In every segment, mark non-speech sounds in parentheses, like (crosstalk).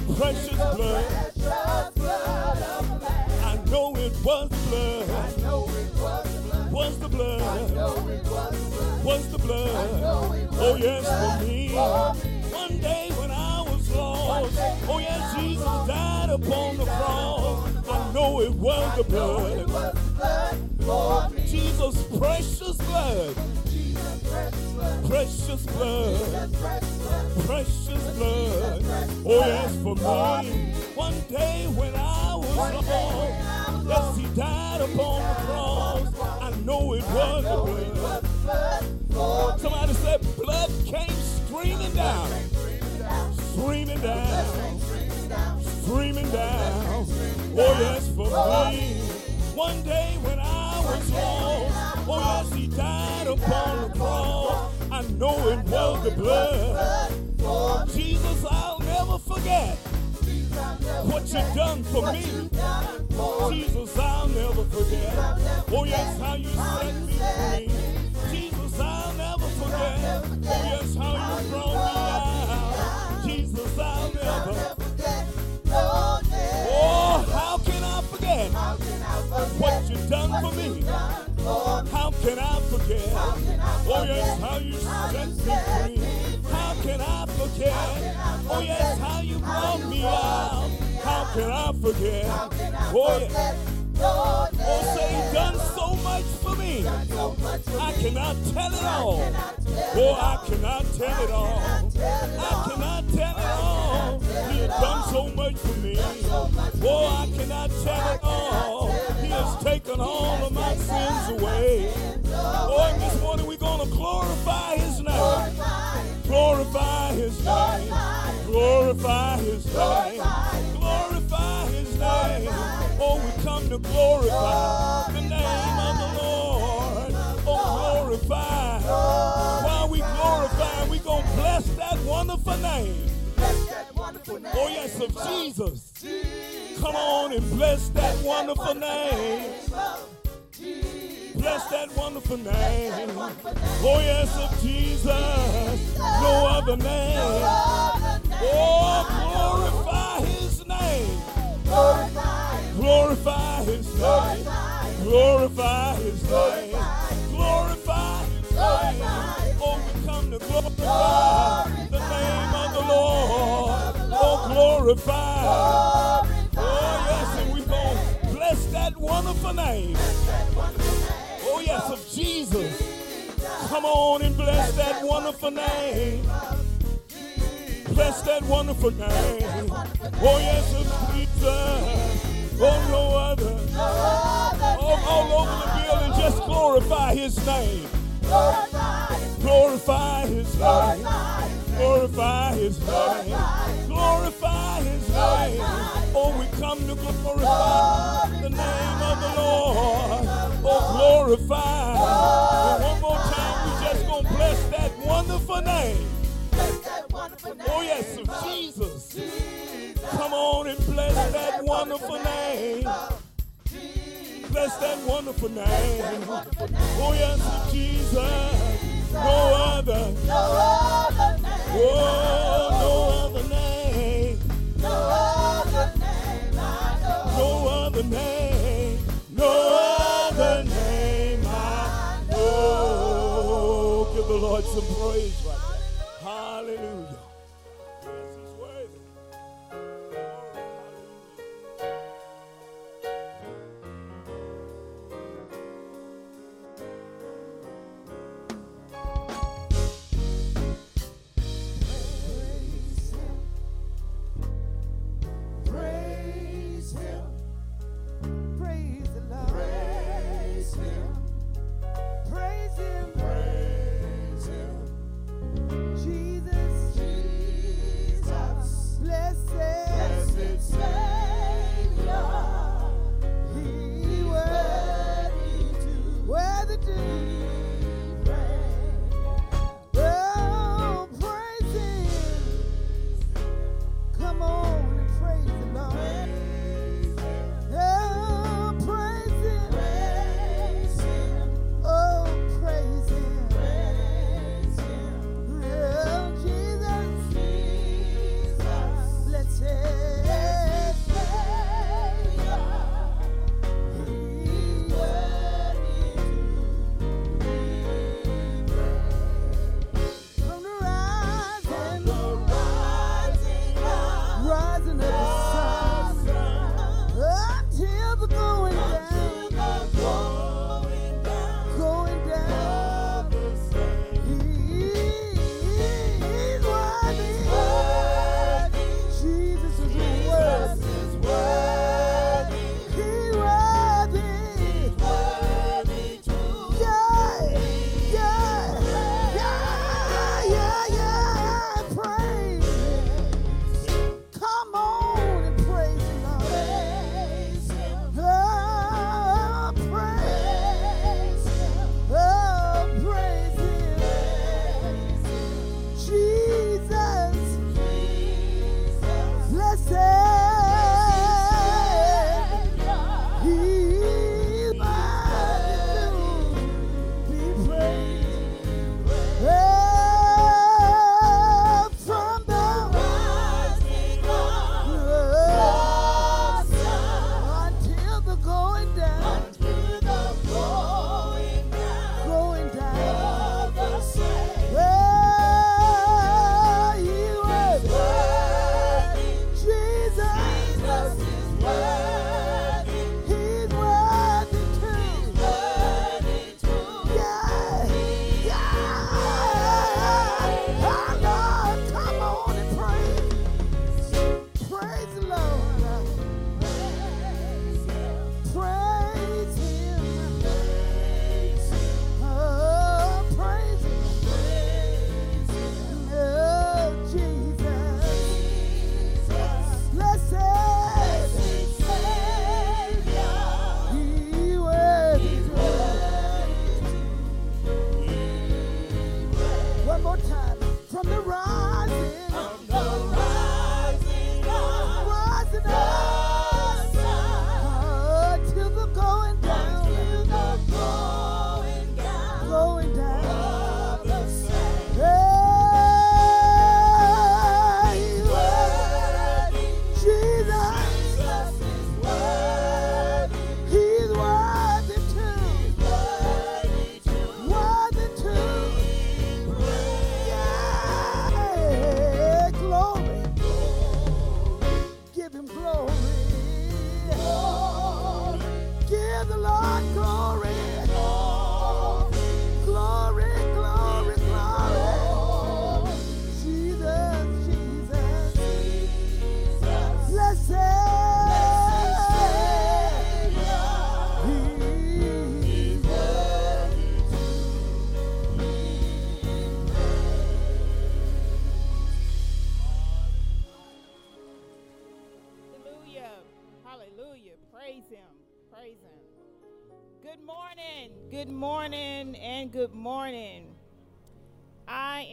the precious blood. I know it was the blood. Was the blood. Was the blood. Oh yes, for me. One day when I was lost. Oh yes, Jesus died upon the cross. I know it was the blood. Jesus' precious blood. Precious blood. Precious blood. Precious blood. Oh, oh, yes, for me. One day when I was lost, yes, he died upon the cross. I know it was the blood. Somebody said blood came streaming down. Streaming down. Streaming down. Oh, oh, yes, for me. One day when I was lost, oh, yes, he died upon the cross. I know it was the blood. Jesus, I'll never forget what you done for me. Jesus, I'll never forget. Oh, yes, how you set me free. Jesus, I'll never forget. Oh, yes, how you brought me out. Jesus, I'll never. Forget. Oh, how can I forget what you done for me? How can I forget? Oh, yes, how you set me free. How can I forget? Oh, yes, how you brought me out. How can I oh, forget? Oh, oh yes. Oh, say he done so much for me. I cannot tell it all. Oh, I cannot tell it all. I cannot tell it all. Done so much for me. Oh, I cannot tell it all. He has taken all of my sins away. Oh, this morning we're going to glorify his name. Glorify his name. Glorify his name. Glorify his name. Oh, we come to glorify the name of the Lord. Oh, glorify. While we glorify, we going to bless that wonderful name. Oh, yes, of Jesus. Come on and bless that wonderful name. Bless that wonderful name. Oh, yes, of Jesus. No other name. Oh, glorify his name. Glorify his name. Glorify his name. Glorify his name. Oh, we come to glorify the name of the Lord. Oh, glorify. Oh, yes, and we to bless that wonderful name. Oh, yes, of Jesus. Come on and bless that wonderful name. Bless that wonderful name. Oh, yes, of Jesus. Oh, no other. Oh, all over the building, just glorify his name. Glorify his name. Glorify his name. Glorify his name. Oh, we come to glorify the name of the Lord. Oh, glorify. And one more time, we just gonna bless that wonderful name. Oh, yes, of Jesus. Come on and bless that wonderful name. Bless that wonderful name. Oh, yes, of Jesus. No other. Oh, no other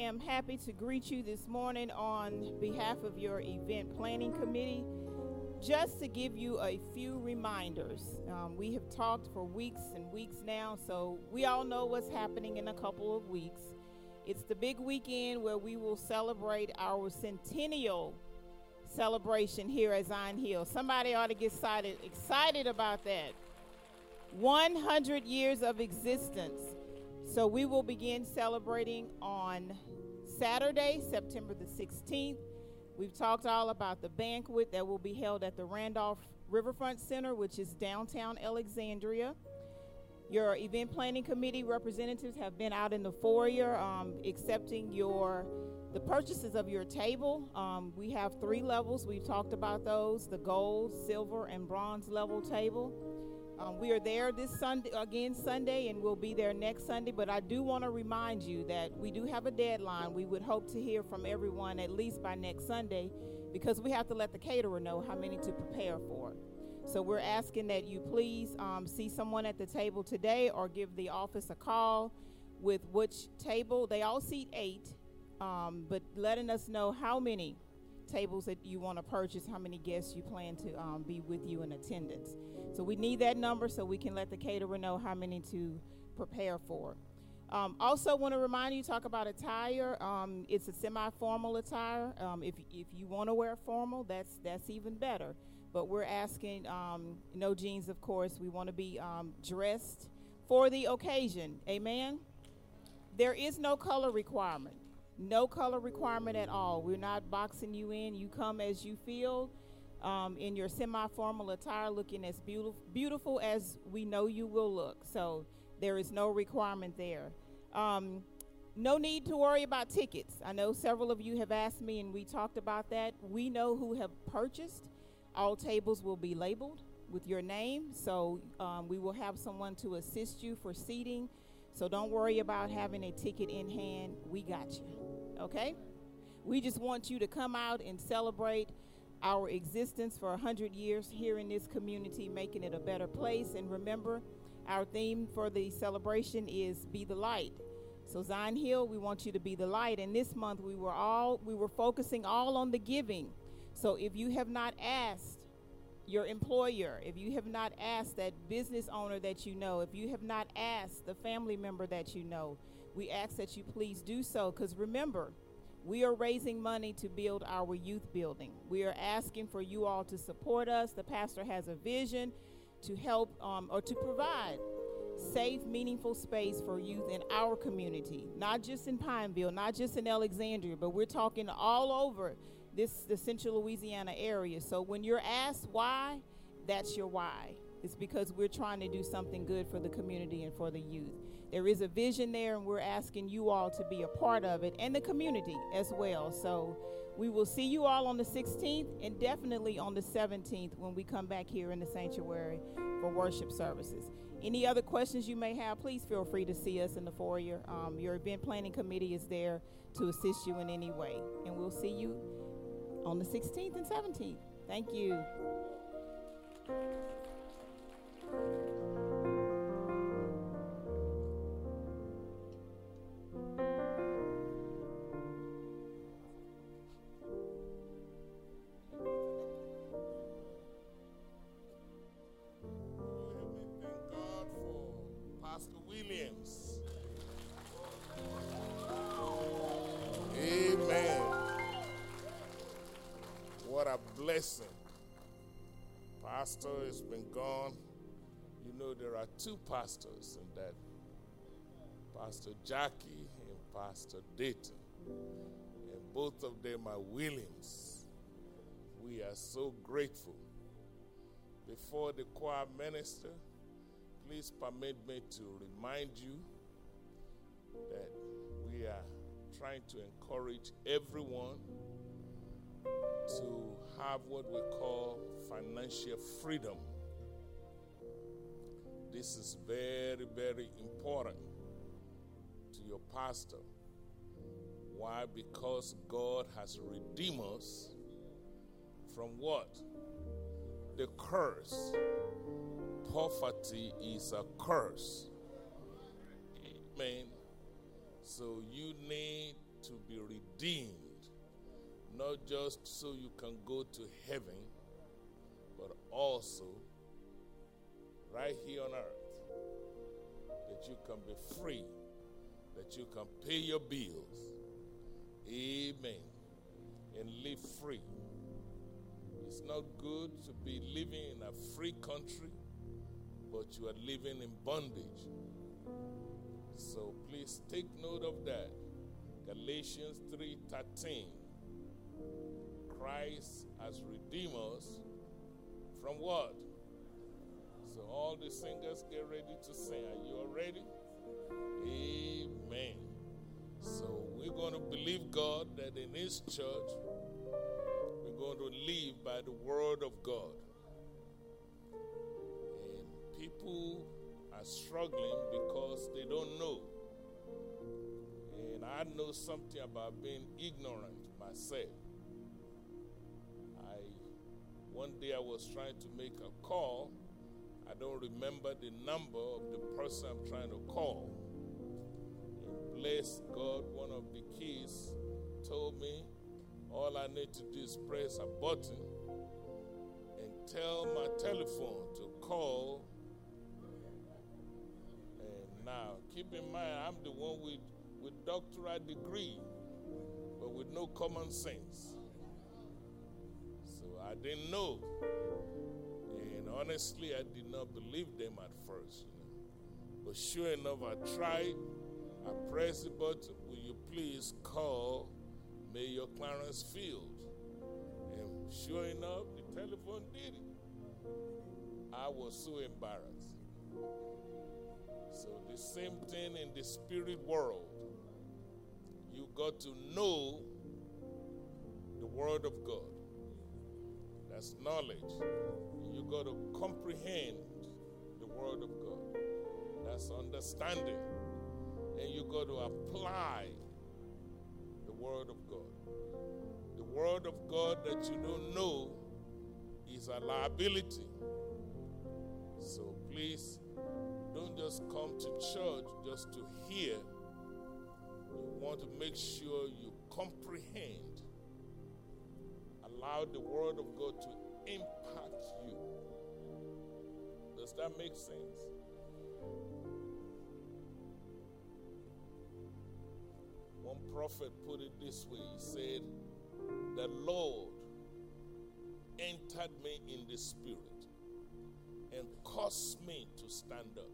am happy to greet you this morning on behalf of your event planning committee. Just to give you a few reminders, um, we have talked for weeks and weeks now, so we all know what's happening in a couple of weeks. It's the big weekend where we will celebrate our centennial celebration here at Zion Hill. Somebody ought to get excited, excited about that. 100 years of existence. So we will begin celebrating on Saturday, September the 16th. We've talked all about the banquet that will be held at the Randolph Riverfront Center, which is downtown Alexandria. Your event planning committee representatives have been out in the foyer um, accepting your the purchases of your table. Um, we have three levels. We've talked about those: the gold, silver, and bronze level table. Um, we are there this Sunday again Sunday, and we'll be there next Sunday. But I do want to remind you that we do have a deadline. We would hope to hear from everyone at least by next Sunday, because we have to let the caterer know how many to prepare for. So we're asking that you please um, see someone at the table today, or give the office a call with which table. They all seat eight, um, but letting us know how many tables that you want to purchase, how many guests you plan to um, be with you in attendance. So we need that number so we can let the caterer know how many to prepare for. Um, also, want to remind you talk about attire. Um, it's a semi-formal attire. Um, if if you want to wear formal, that's that's even better. But we're asking um, no jeans, of course. We want to be um, dressed for the occasion. Amen. There is no color requirement. No color requirement at all. We're not boxing you in. You come as you feel um, in your semi formal attire, looking as beautiful, beautiful as we know you will look. So there is no requirement there. Um, no need to worry about tickets. I know several of you have asked me, and we talked about that. We know who have purchased. All tables will be labeled with your name, so um, we will have someone to assist you for seating. So don't worry about having a ticket in hand. We got you. Okay? We just want you to come out and celebrate our existence for 100 years here in this community, making it a better place. And remember, our theme for the celebration is Be the Light. So Zion Hill, we want you to be the light. And this month we were all we were focusing all on the giving. So if you have not asked your employer, if you have not asked that business owner that you know, if you have not asked the family member that you know, we ask that you please do so because remember, we are raising money to build our youth building. We are asking for you all to support us. The pastor has a vision to help um, or to provide safe, meaningful space for youth in our community, not just in Pineville, not just in Alexandria, but we're talking all over this is the central Louisiana area. So when you're asked why, that's your why. It's because we're trying to do something good for the community and for the youth. There is a vision there, and we're asking you all to be a part of it and the community as well. So we will see you all on the 16th and definitely on the 17th when we come back here in the sanctuary for worship services. Any other questions you may have, please feel free to see us in the foyer. Um, your event planning committee is there to assist you in any way. And we'll see you on the 16th and 17th. Thank you. Has been gone. You know, there are two pastors in that Pastor Jackie and Pastor Dayton. And both of them are Williams. We are so grateful. Before the choir minister, please permit me to remind you that we are trying to encourage everyone to have what we call financial freedom. This is very, very important to your pastor. Why? Because God has redeemed us from what? The curse poverty is a curse. Amen. So you need to be redeemed, not just so you can go to heaven, but also right here on earth, that you can be free, that you can pay your bills. Amen. And live free. It's not good to be living in a free country, but you are living in bondage. So please take note of that. Galatians 3:13. Christ has redeemed us from what? So all the singers get ready to sing. Are you all ready? Amen. So we're going to believe God that in His church we're going to live by the Word of God. And people are struggling because they don't know. And I know something about being ignorant myself. One day I was trying to make a call. I don't remember the number of the person I'm trying to call. And bless God, one of the keys told me all I need to do is press a button and tell my telephone to call. And now, keep in mind, I'm the one with, with doctorate degree, but with no common sense. So I didn't know. And honestly, I did not believe them at first. You know. But sure enough, I tried. I pressed the button. Will you please call Mayor Clarence Field? And sure enough, the telephone did it. I was so embarrassed. So, the same thing in the spirit world. You got to know the Word of God. That's knowledge. You got to comprehend the Word of God. That's understanding. And you got to apply the Word of God. The Word of God that you don't know is a liability. So please don't just come to church just to hear. You want to make sure you comprehend. Allow the Word of God to impact you. Does that make sense? One prophet put it this way He said, The Lord entered me in the Spirit and caused me to stand up.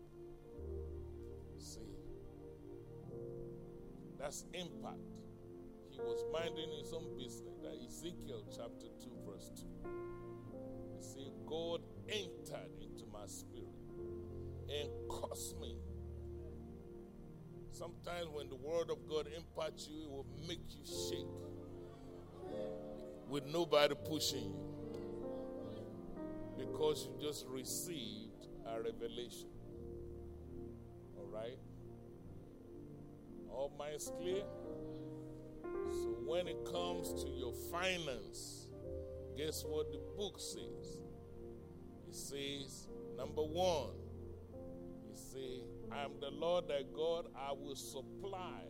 See, that's impact. He was minding his own business. That Ezekiel chapter 2, verse 2. He said, God entered into my spirit and caused me. Sometimes when the word of God impacts you, it will make you shake with nobody pushing you because you just received a revelation. All right? All minds clear? So when it comes to your finance, guess what the book says? It says, number one, it says, I am the Lord thy God, I will supply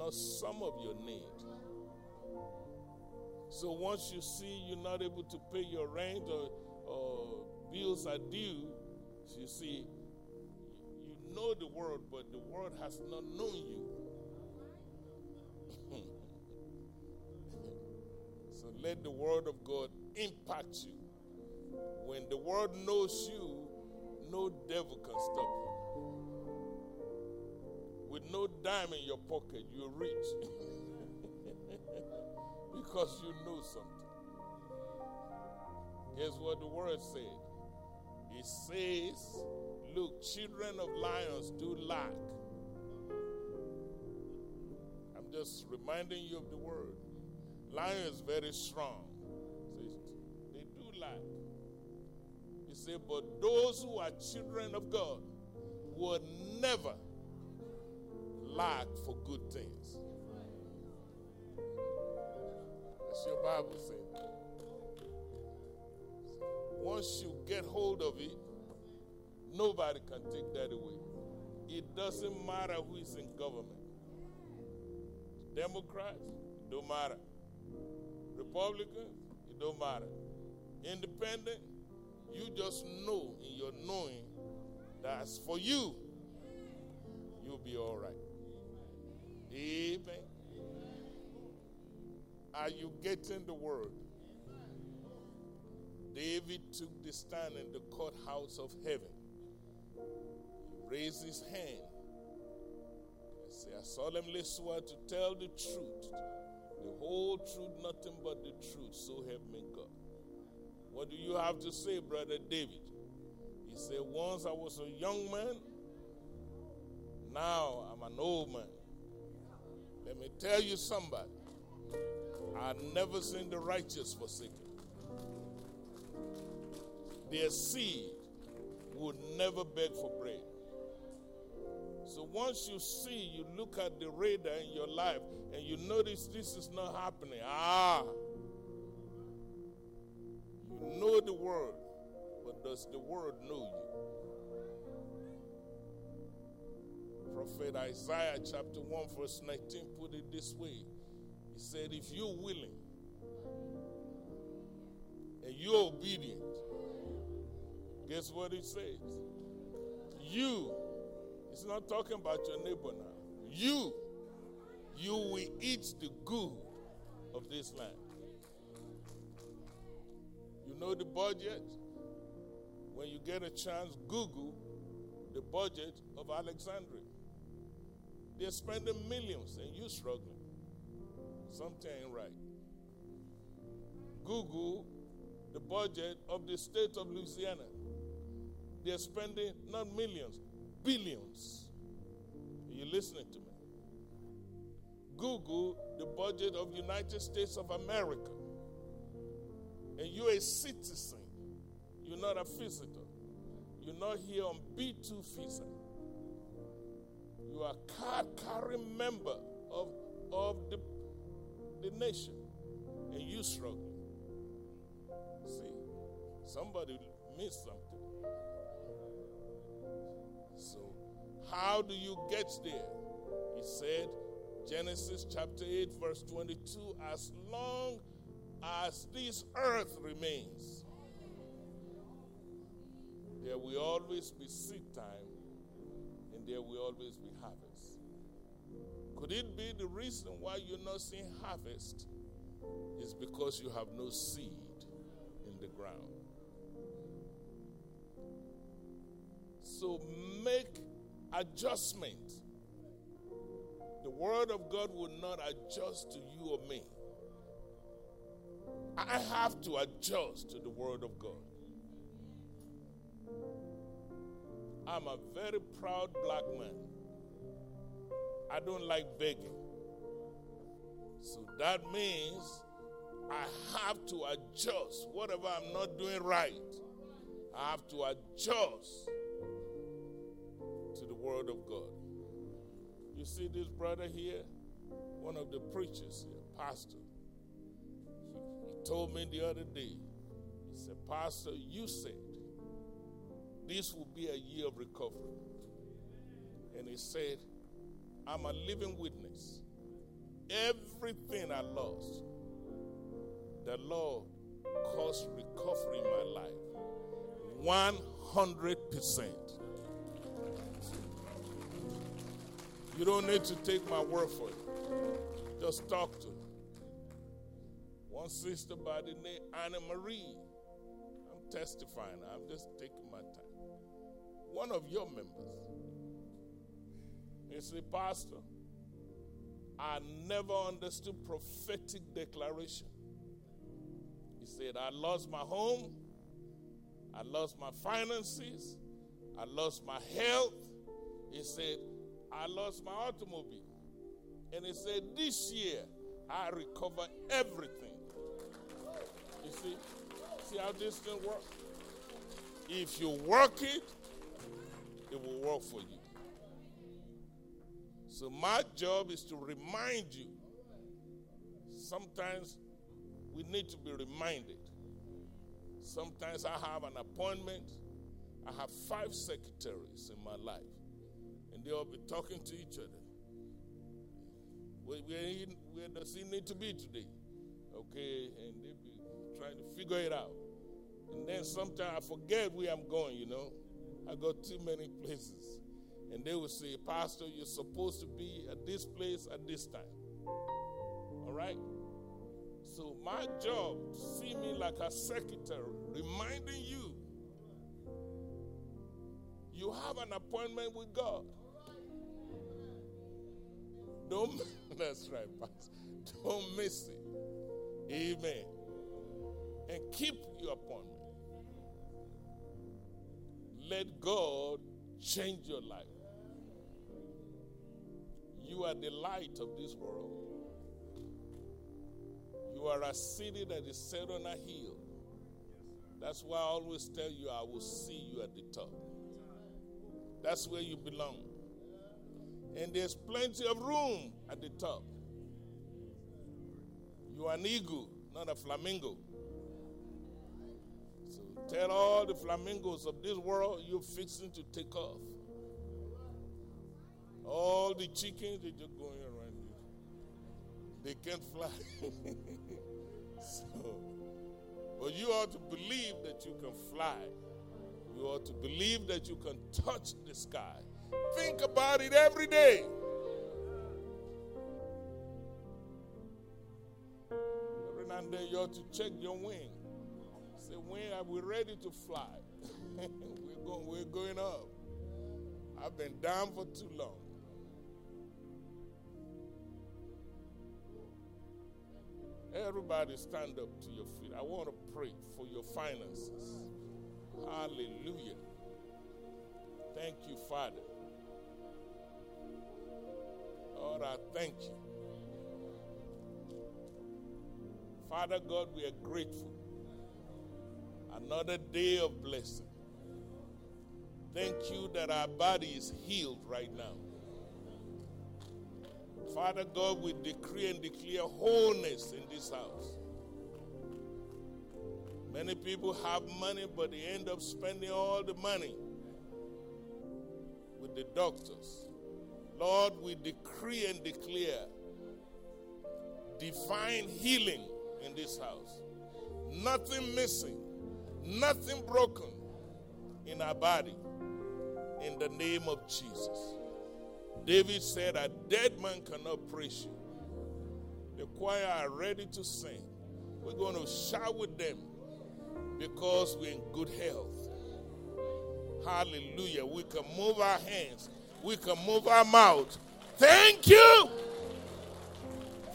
not some of your need. So once you see you're not able to pay your rent or, or bills are due, you see, you know the world, but the world has not known you. So let the word of God impact you. When the world knows you, no devil can stop you. With no dime in your pocket, you're rich. (laughs) because you know something. Guess what the word said? It says, Look, children of lions do lack. I'm just reminding you of the word. Lion is very strong. They do lack. He said, But those who are children of God will never lack for good things. That's your Bible saying. once you get hold of it, nobody can take that away. It doesn't matter who is in government. Democrats, don't matter. Republicans, it don't matter. Independent, you just know in your knowing that's for you, you'll be all right. Amen. Are you getting the word? David took the stand in the courthouse of heaven. He raised his hand and said, I solemnly swear to tell the truth, the whole truth, nothing but the truth, so help me God. What do you have to say, Brother David? He said, Once I was a young man, now I'm an old man. Let me tell you somebody. I've never seen the righteous forsaken. Their seed would never beg for bread. So once you see, you look at the radar in your life and you notice this is not happening. Ah, you know the world, but does the world know you? Prophet Isaiah chapter 1, verse 19 put it this way. He said, If you're willing and you're obedient, guess what he says? You, it's not talking about your neighbor now. You, you will eat the good of this land. You know the budget? When you get a chance, Google the budget of Alexandria. They're spending millions and you struggling. Something ain't right. Google the budget of the state of Louisiana. They're spending not millions, billions. Are you listening to me? Google the budget of United States of America. And you're a citizen. You're not a visitor. You're not here on B2 visa. You are a card carrying member of, of the, the nation. And you struggle. See, somebody missed something. So, how do you get there? He said, Genesis chapter 8, verse 22 as long as this earth remains, there will always be seed time and there will always be harvest. Could it be the reason why you're not seeing harvest? Is because you have no seed in the ground. So make adjustment. The word of God will not adjust to you or me. I have to adjust to the word of God. I'm a very proud black man. I don't like begging. So that means I have to adjust. Whatever I'm not doing right, I have to adjust to Word of God. You see this brother here, one of the preachers here, pastor. He, he told me the other day, he said, Pastor, you said this will be a year of recovery. And he said, I'm a living witness. Everything I lost, the Lord caused recovery in my life. 100%. You don't need to take my word for it. Just talk to me. One sister by the name Anna Marie. I'm testifying. I'm just taking my time. One of your members. He said, Pastor, I never understood prophetic declaration. He said, I lost my home, I lost my finances, I lost my health. He said, I lost my automobile. And he said, This year I recover everything. You see? See how this thing works? If you work it, it will work for you. So my job is to remind you. Sometimes we need to be reminded. Sometimes I have an appointment. I have five secretaries in my life, and they'll be talking to each other. Where, where, where does he need to be today? Okay, and they'll be trying to figure it out. And then sometimes I forget where I'm going, you know. I go too many places. And they will say, Pastor, you're supposed to be at this place at this time. All right? So my job, see me like a secretary, reminding you you have an appointment with God. Don't (laughs) that's right, Pastor. Don't miss it. Amen. And keep your appointment. Let God change your life. You are the light of this world. You are a city that is set on a hill. That's why I always tell you, I will see you at the top. That's where you belong. And there's plenty of room at the top. You are an eagle, not a flamingo. So tell all the flamingos of this world you're fixing to take off. All the chickens, they're just going around you. They can't fly. (laughs) so, but you ought to believe that you can fly. You ought to believe that you can touch the sky. Think about it every day. Every now and then you ought to check your wing. Say, when are we ready to fly? (laughs) we're, going, we're going up. I've been down for too long. Everybody stand up to your feet. I want to pray for your finances. Hallelujah. Thank you, Father. Lord, I thank you. Father God, we are grateful. Another day of blessing. Thank you that our body is healed right now. Father God, we decree and declare wholeness in this house. Many people have money, but they end up spending all the money with the doctors. Lord, we decree and declare divine healing in this house. Nothing missing, nothing broken in our body. In the name of Jesus. David said, A dead man cannot praise you. The choir are ready to sing. We're going to shout with them because we're in good health. Hallelujah. We can move our hands, we can move our mouth. Thank you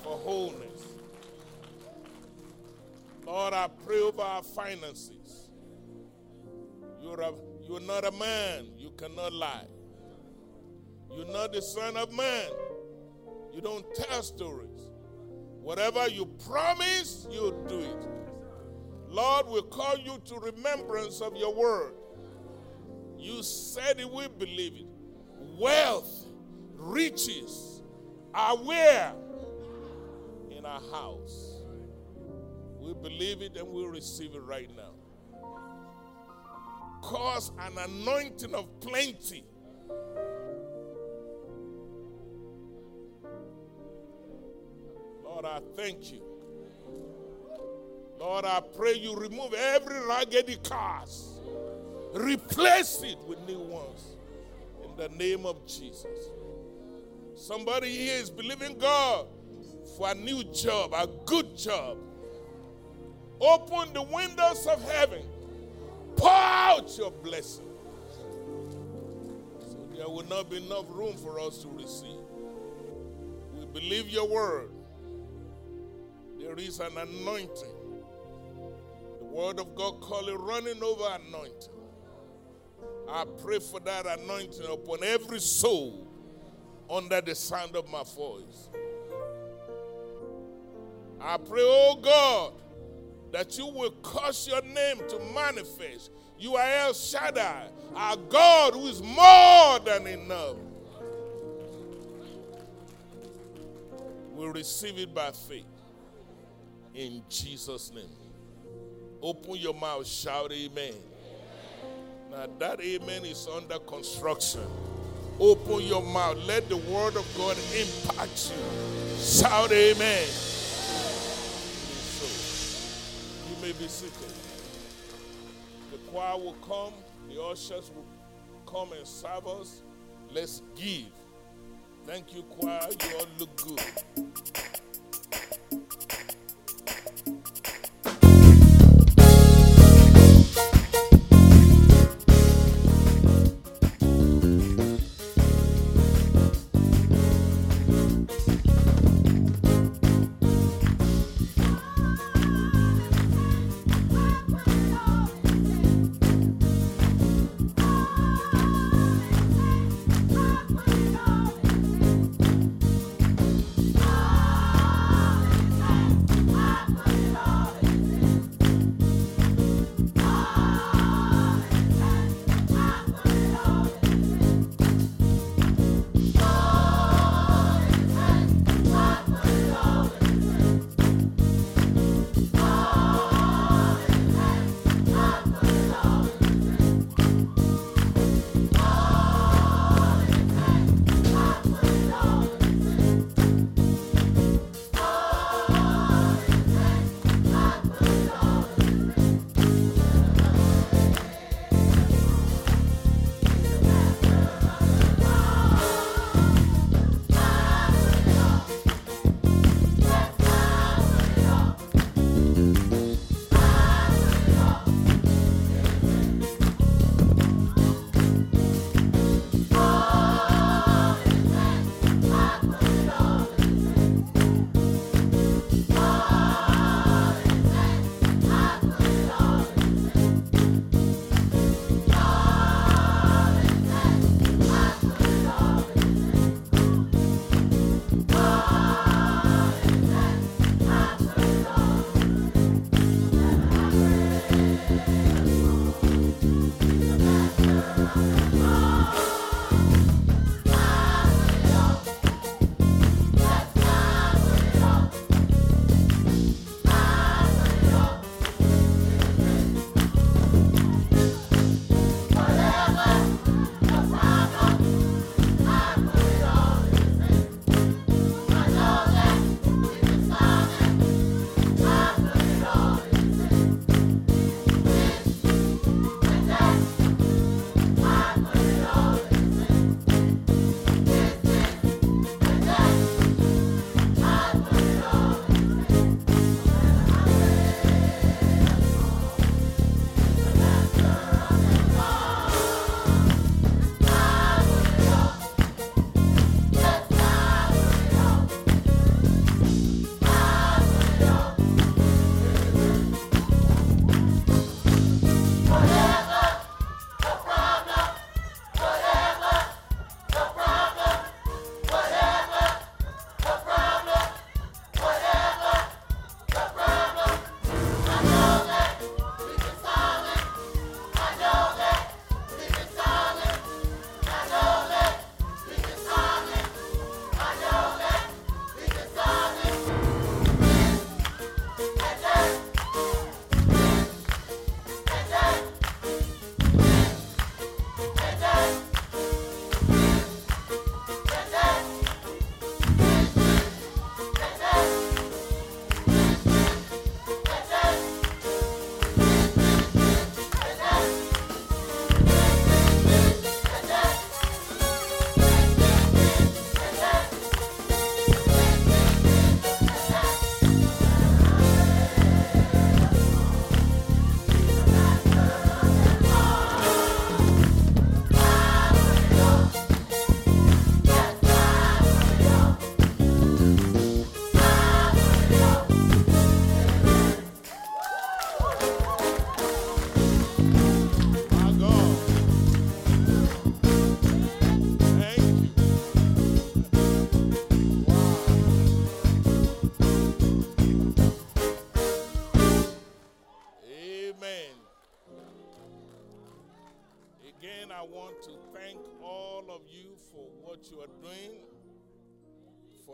for wholeness. Lord, I pray over our finances. You're, a, you're not a man, you cannot lie. You're not the son of man. You don't tell stories. Whatever you promise, you do it. Lord, we call you to remembrance of your word. You said it, we believe it. Wealth, riches are where? In our house. We believe it and we receive it right now. Cause an anointing of plenty Lord, I thank you. Lord, I pray you remove every raggedy cars, replace it with new ones the name of Jesus. Somebody here is believing God for a new job, a good job. Open the windows of heaven, pour out your blessing. So there will not be enough room for us to receive. We believe your word there is an anointing. The word of God call it running over anointing. I pray for that anointing upon every soul under the sound of my voice. I pray, oh God, that you will cause your name to manifest. You are El Shaddai, our God who is more than enough. We'll receive it by faith in Jesus' name. Open your mouth, shout amen. That amen is under construction. Open your mouth. Let the word of God impact you. Shout amen. So, you may be seated. The choir will come, the ushers will come and serve us. Let's give. Thank you, choir. You all look good.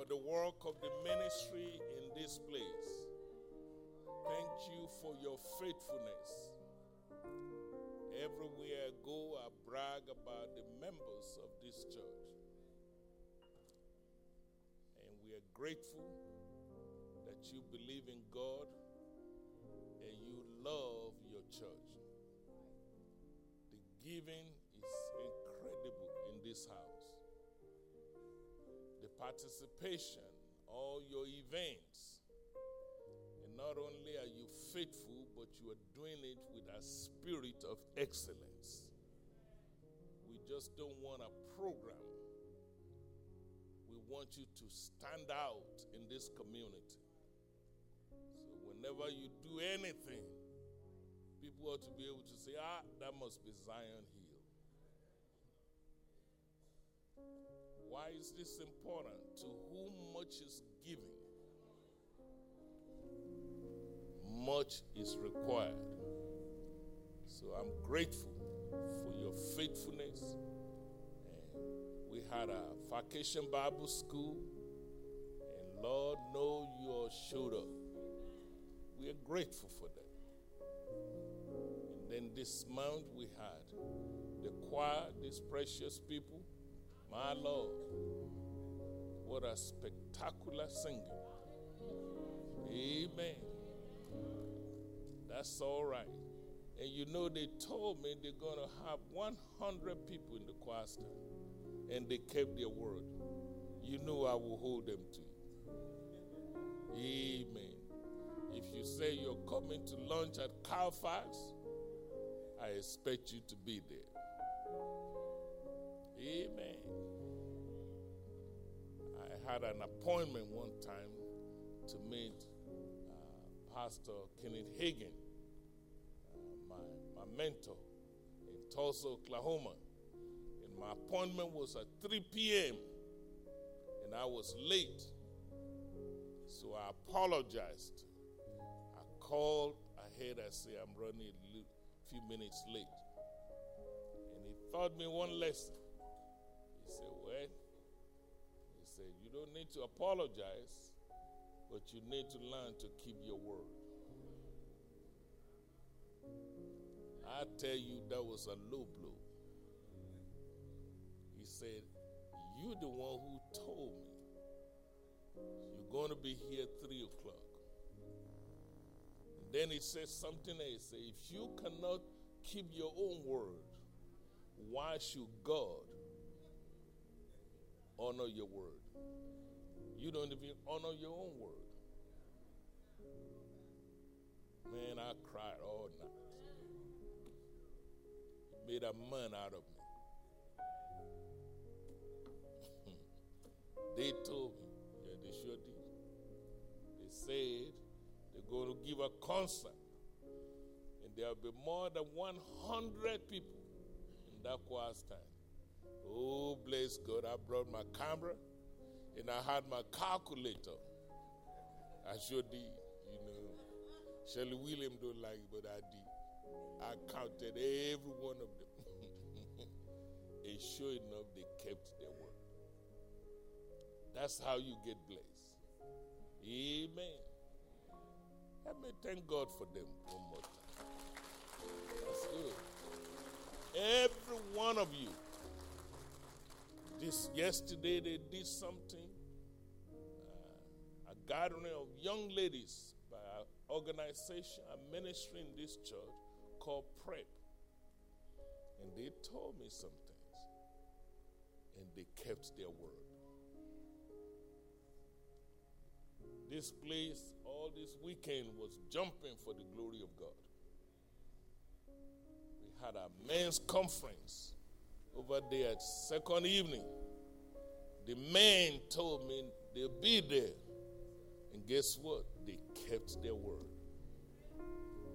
For the work of the ministry in this place. Thank you for your faithfulness. Everywhere I go, I brag about the members of this church. And we are grateful that you believe in God and you love your church. The giving participation, all your events, And not only are you faithful, but you are doing it with a spirit of excellence. We just don't want a program. We want you to stand out in this community. So, whenever you do anything, people ought to be able to say, ah, that must be Zion Hill. Why is this important? To whom much is given, much is required. So I'm grateful for your faithfulness. And we had a vacation Bible school, and Lord, know you all showed up. We are grateful for that. And then this month we had the choir, these precious people. My Lord, what a spectacular singing. Amen. That's all right. And you know, they told me they're going to have 100 people in the choir stand, and they kept their word. You know, I will hold them to it. Amen. If you say you're coming to lunch at Calfax, I expect you to be there. Amen. Had an appointment one time to meet uh, Pastor Kenneth Hagin my, my mentor in Tulsa, Oklahoma. And my appointment was at 3 p.m. and I was late. So I apologized. I called ahead. I said, I'm running a few minutes late. And he taught me one lesson. He said, Well, said, You don't need to apologize, but you need to learn to keep your word. I tell you, that was a low blow. He said, You're the one who told me you're going to be here at 3 o'clock. Then he said something else. If you cannot keep your own word, why should God honor your word? You don't even honor your own word. Man, I cried all night You made a man out of me. (laughs) they told me, yeah, they sure did. They said they're going to give a concert, and there'll be more than 100 people in that stand. Oh, bless God, I brought my camera and I had my calculator. I sure did, you know. Shirley William don't like it, but I did. I counted every one of them. (laughs) and sure enough, they kept their word. That's how you get blessed. Amen. Let me thank God for them one more time. That's good. Every one of you. This yesterday they did something. Gathering of young ladies by an organization, a ministry in this church called PrEP. And they told me some things. And they kept their word. This place, all this weekend, was jumping for the glory of God. We had a men's conference over there at second evening. The men told me they'll be there. And guess what? They kept their word.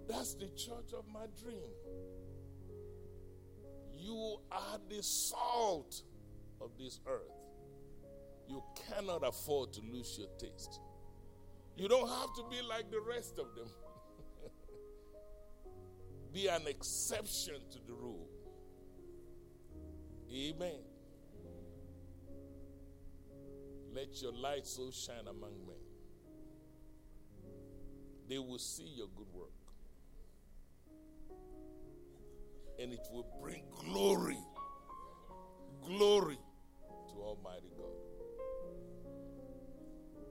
That's the church of my dream. You are the salt of this earth. You cannot afford to lose your taste. You don't have to be like the rest of them. (laughs) be an exception to the rule. Amen. Let your light so shine among men they will see your good work. And it will bring glory, glory to Almighty God.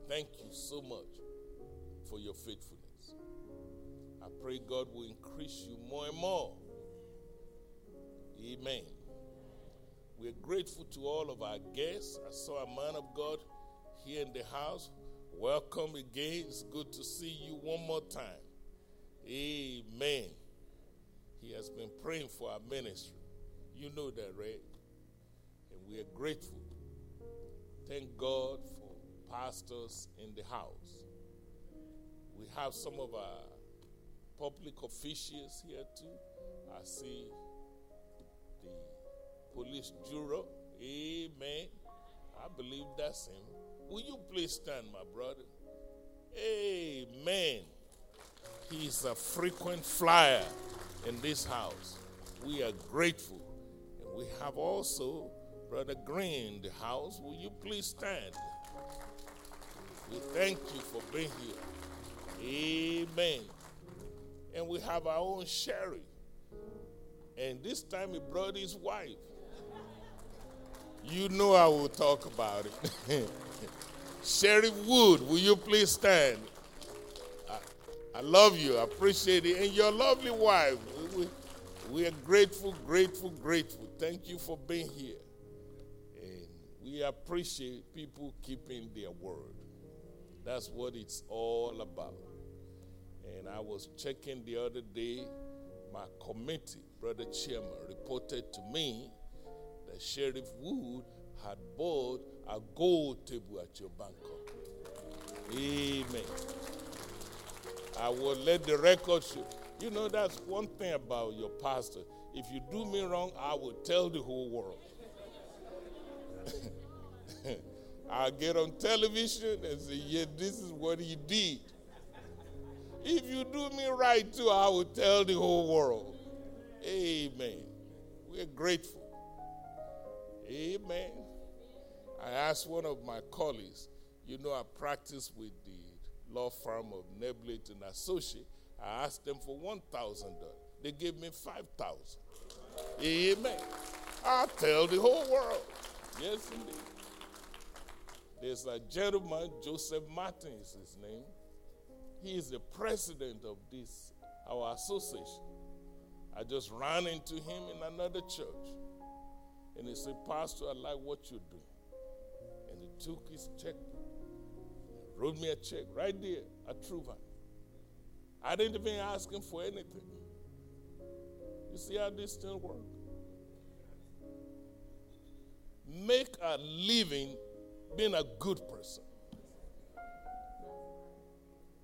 Thank you so much for your faithfulness. I pray God will increase you more and more. Amen. We're grateful to all of our guests. I saw a man of God here in the house. Welcome again. It's good to see you one more time. Amen. He has been praying for our ministry. You know that, right? And we are grateful. Thank God for pastors in the house. We have some of our public officials here too. I see the police juror. Amen. I believe that's him. Will you please stand, my brother? Amen. He's a frequent flyer in this house. We are grateful. And we have also Brother Green in the house. Will you please stand? We thank you for being here. Amen. And we have our own Sheriff. And this time he brought his wife. You know I will talk about it. (laughs) Sheriff Wood, will you please stand? I, I, love you, I appreciate it. And your lovely wife. We, we, are grateful, grateful, grateful. Thank you for being here. And we appreciate people keeping their word. That's what it's all about. And I was checking the other day, my committee, Brother Chairman, reported to me that Sheriff Wood had bought a gold table at your banquet. Amen. I will let the record show. You know, that's one thing about your pastor. If you do me wrong, I will tell the whole world. (laughs) I'll get on television and say, yeah, this is what he did. If you do me right too, I will tell the whole world. Amen. We're grateful. Amen. I asked one of my colleagues, you know, I practice with the law firm of Neblett and Associate. I asked them for $1,000. They gave me 5000 Amen. I tell the whole world. Yes, indeed. There's a gentleman, Joseph Martin is his name. He is the president of this, our association. I just ran into him in another church. And he said, Pastor, I like what you're doing. Took his check, wrote me a check right there at Truvan. I didn't even ask him for anything. You see how this thing works? Make a living being a good person.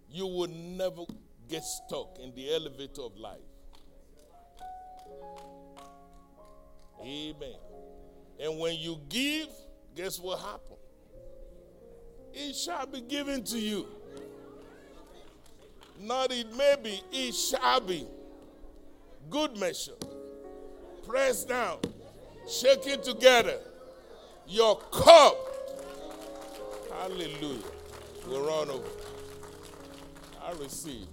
You will never get stuck in the elevator of life. Amen. And when you give, guess what happens? It shall be given to you. Not it may be, it shall be. Good measure. Press down. Shake it together. Your cup. Hallelujah. We're on over. I receive.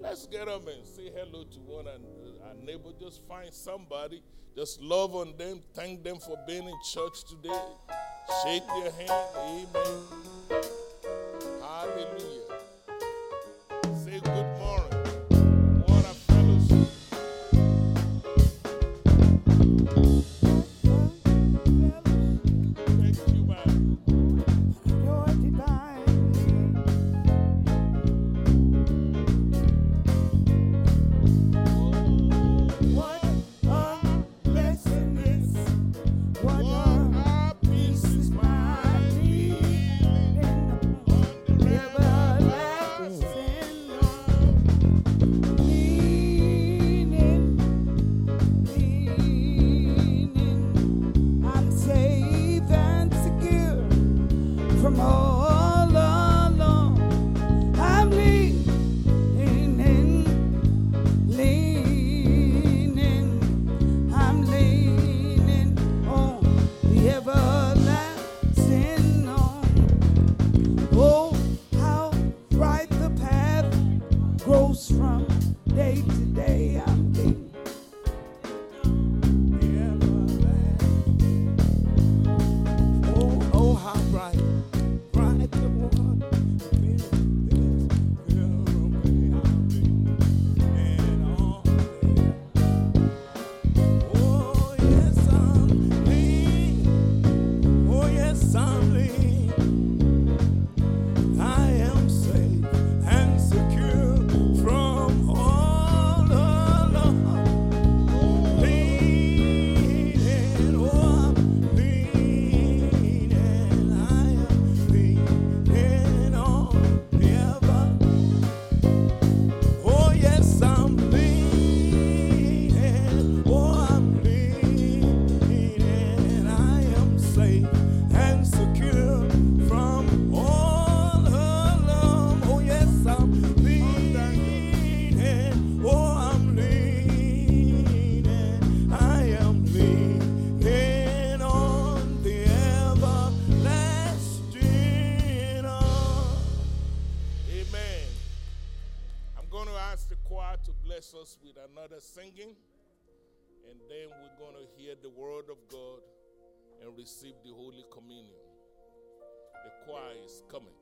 Let's get up and say hello to one and uh, our neighbor. Just find somebody just love on them. Thank them for being in church today. Shake your hand. Amen. Receive the Holy Communion. The choir is coming.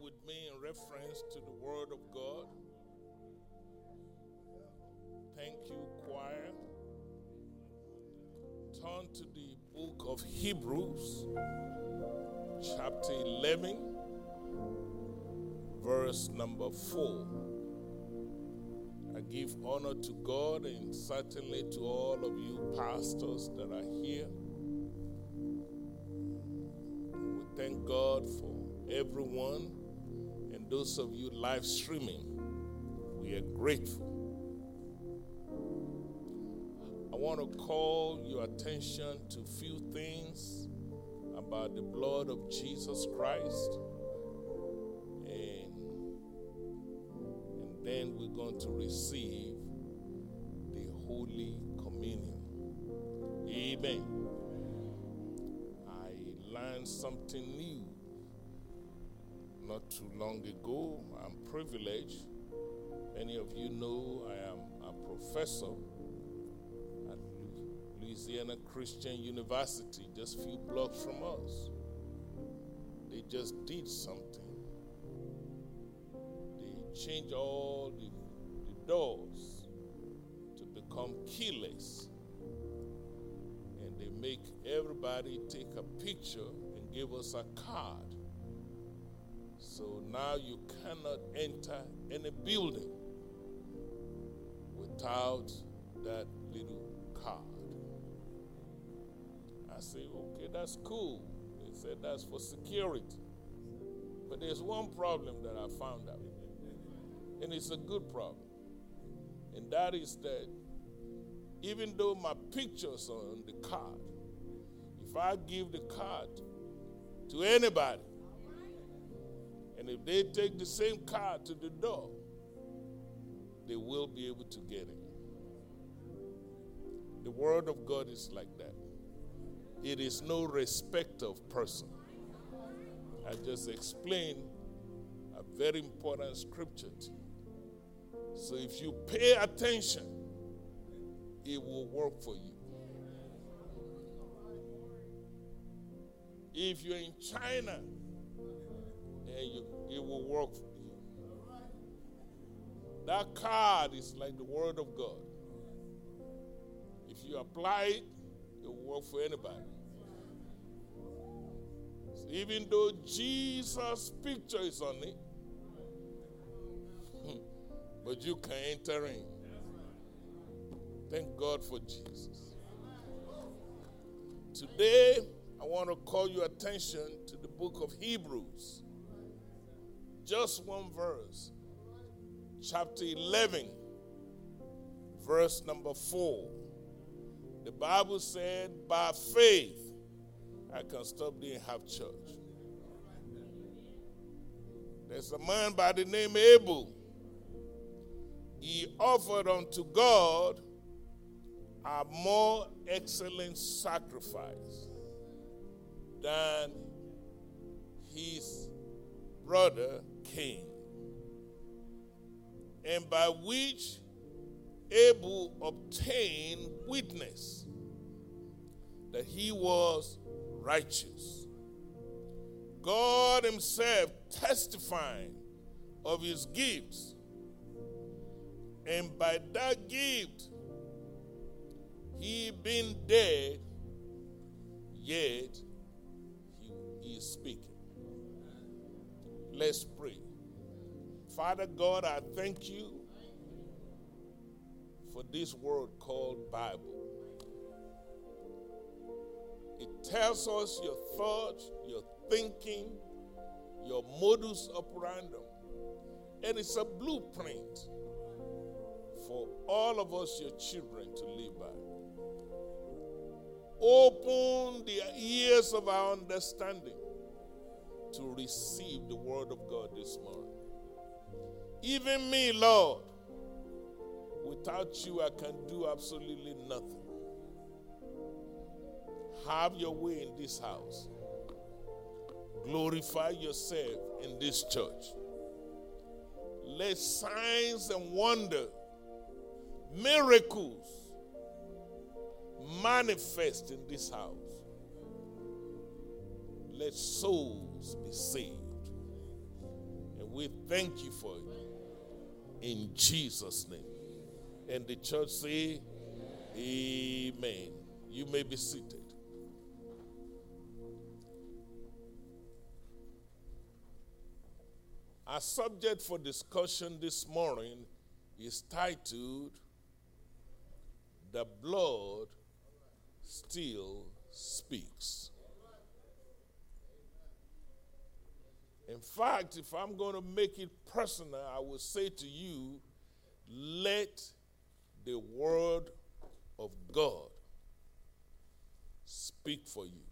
With me in reference to the Word of God? Thank you, choir. Turn to the book of Hebrews, chapter 11, verse number 4. I give honor to God and certainly to all of you pastors that are here. We thank God for everyone those of you live streaming. We are grateful. I want to call your attention to few things about the blood of Jesus Christ. And and then we're going to receive the Holy Communion. Amen. I learned something new not too long ago. I'm privileged. Many of you know I am a professor at Louisiana Christian University, just a few blocks from us. They just did something they change all the, the doors to become keyless. And they make everybody take a picture and give us a card. So now you cannot enter any building without that little card. I say, okay, that's cool. They said that's for security. But there's one problem that I found out, and it's a good problem. And that is that even though my pictures are on the card, if I give the card to anybody, and if they take the same card to the door, they will be able to get it. The Word of God is like that. It is no respect of person. I just explained a very important scripture to you. So if you pay attention, it will work for you. If you're in China, and you, it will work for you. That card is like the Word of God. If you apply it, it will work for anybody. So even though Jesus' picture is on it, hmm, but you can enter in. Thank God for Jesus. Today, I want to call your attention to the book of Hebrews. Just one verse, chapter 11, verse number 4. The Bible said, By faith, I can stop and have church. There's a man by the name Abel. He offered unto God a more excellent sacrifice than his brother Cain, and by which Abel obtained witness that he was righteous. God Himself testifying of His gifts. And by that gift, He being dead, yet he is speaking. Let's pray. Father God, I thank you for this word called Bible. It tells us your thoughts, your thinking, your modus operandi. And it's a blueprint for all of us, your children, to live by. Open the ears of our understanding to receive the word of God this morning. Even me, Lord, without you, I can do absolutely nothing. Have your way in this house. Glorify yourself in this church. Let signs and wonder, miracles manifest in this house. Let souls be saved. And we thank you for it. In Jesus' name. And the church say, Amen. You may be seated. Our subject for discussion this morning is titled The Blood Still Speaks. In fact, if I'm going to make it personal, I will say to you, let the Word of God speak for you.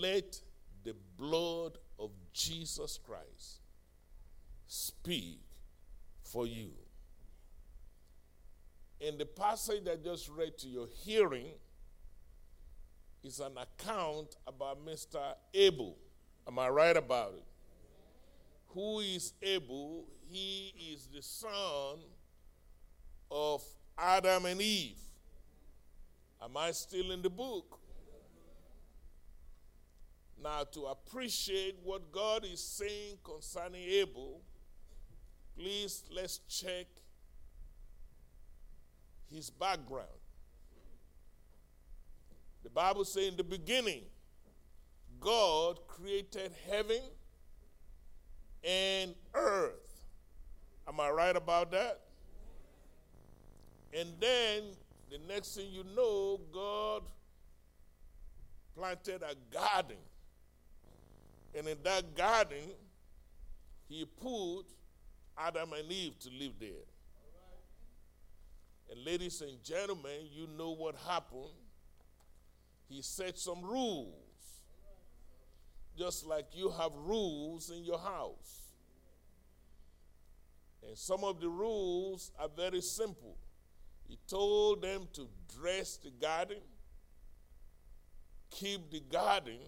Let the blood of Jesus Christ speak for you. In the passage I just read to your hearing is an account about Mr. Abel. Am I right about it? Who is Abel? He is the son of Adam and Eve. Am I still in the book? Now, to appreciate what God is saying concerning Abel, please let's check his background. The Bible says in the beginning, God created heaven and earth. Am I right about that? And then the next thing you know, God planted a garden. And in that garden, he put Adam and Eve to live there. And ladies and gentlemen, you know what happened. He set some rules. Just like you have rules in your house. And some of the rules are very simple. He told them to dress the garden, keep the garden,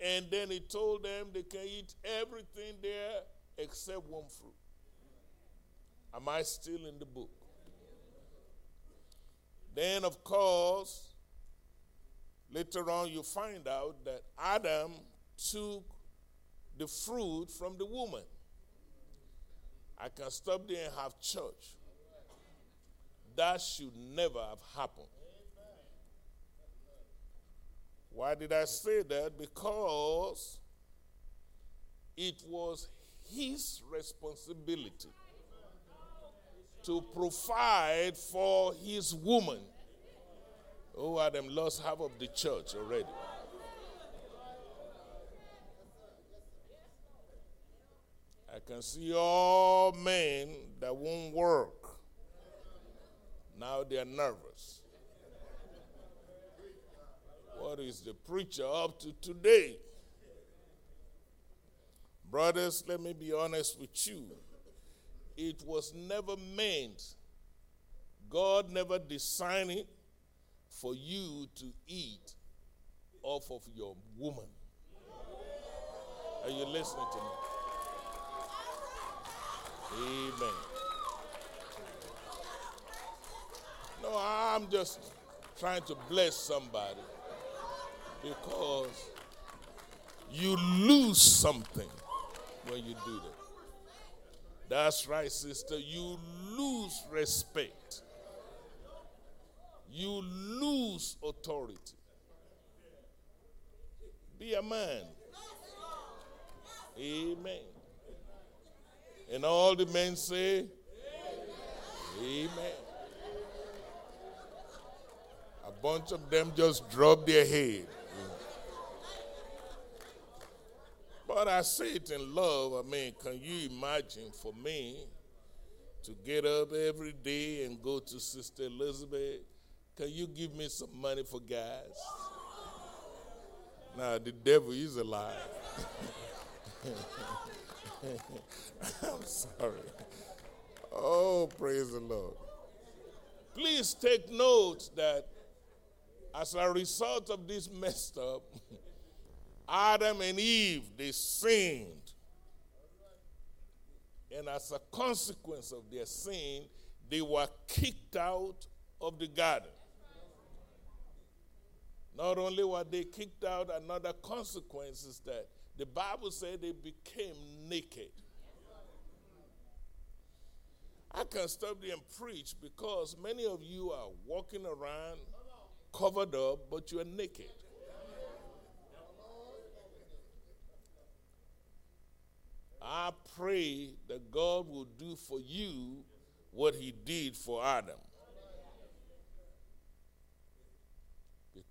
and then he told them they can eat everything there except one fruit. Am I still in the book? Then, of course, later on you find out that Adam took the fruit from the woman. I can stop there and have church. That should never have happened. Why did I say that? Because it was his responsibility to provide for his woman. Oh, Adam lost half of the church already. I can see all men that won't work. Now they are nervous. What is the preacher up to today? Brothers, let me be honest with you. It was never meant, God never designed it for you to eat off of your woman. Are you listening to me? Amen. No, I'm just trying to bless somebody because you lose something when you do that. That's right, sister. You lose respect. You lose authority. Be a man. Amen. And all the men say, Amen. A bunch of them just drop their head. But I say it in love. I mean, can you imagine for me to get up every day and go to Sister Elizabeth? Can you give me some money for gas? Now, the devil is alive. (laughs) I'm sorry. Oh, praise the Lord. Please take note that as a result of this messed up, (laughs) Adam and Eve, they sinned. And as a consequence of their sin, they were kicked out of the garden. Not only were they kicked out, another consequence is that the Bible said they became naked. I can stop there and preach because many of you are walking around covered up, but you are naked. I pray that God will do for you what he did for Adam.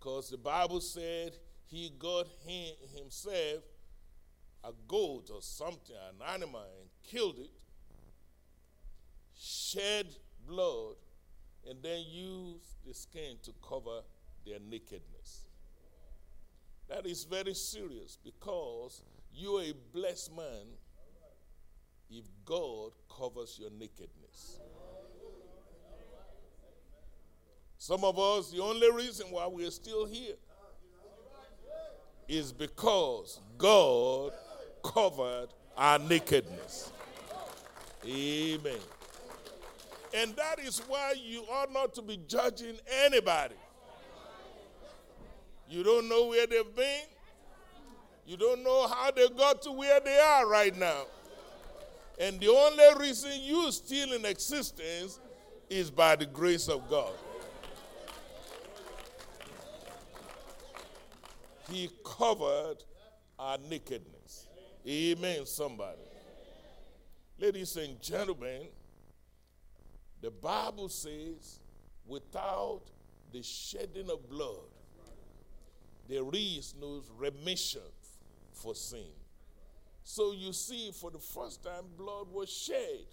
Because the Bible said he got him, himself a goat or something, an animal, and killed it, shed blood, and then used the skin to cover their nakedness. That is very serious because you are a blessed man if God covers your nakedness. Some of us, the only reason why we're still here is because God covered our nakedness. Amen. And that is why you ought not to be judging anybody. You don't know where they've been. You don't know how they got to where they are right now. And the only reason you're still in existence is by the grace of God. He covered our nakedness. Amen, somebody. Ladies and gentlemen, the Bible says, without the shedding of blood, there is no remission for sin. So you see, for the first time, blood was shed.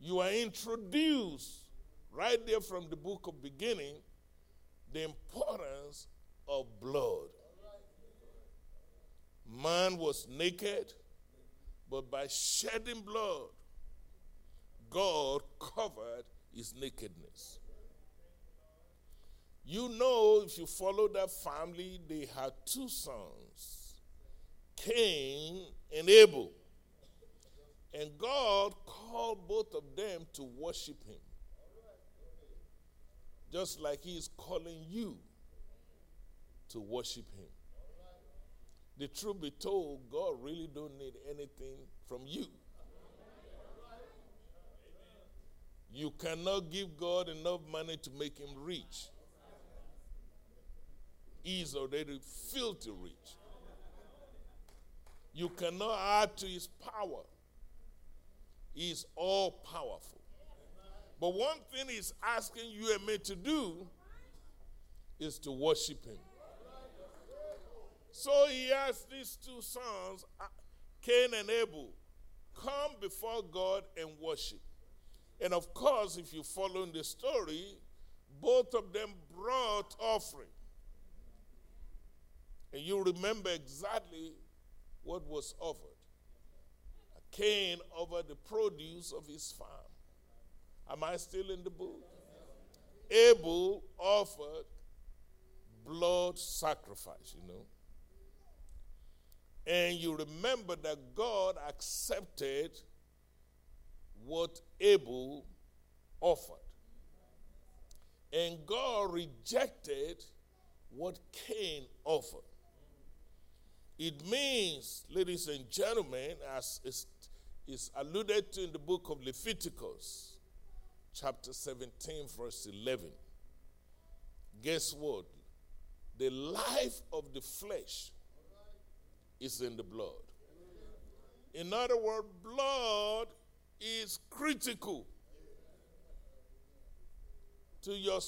You are introduced right there from the book of beginning the importance of blood. Man was naked, but by shedding blood, God covered his nakedness. You know, if you follow that family, they had two sons, Cain and Abel. And God called both of them to worship him. Just like he is calling you to worship him. The truth be told, God really don't need anything from you. You cannot give God enough money to make him rich. He's already filthy rich. You cannot add to his power. He is all powerful. But one thing he's asking you and me to do is to worship him. So he asked these two sons, uh, Cain and Abel, come before God and worship. And of course, if you follow in the story, both of them brought offering. And you remember exactly what was offered. Cain offered the produce of his farm. Am I still in the book? Abel offered blood sacrifice, you know. And you remember that God accepted what Abel offered. And God rejected what Cain offered. It means, ladies and gentlemen, as is, alluded to in the book of Leviticus, chapter 17, verse 11. Guess what? The life of the flesh is in the blood. In other words, blood is critical to your,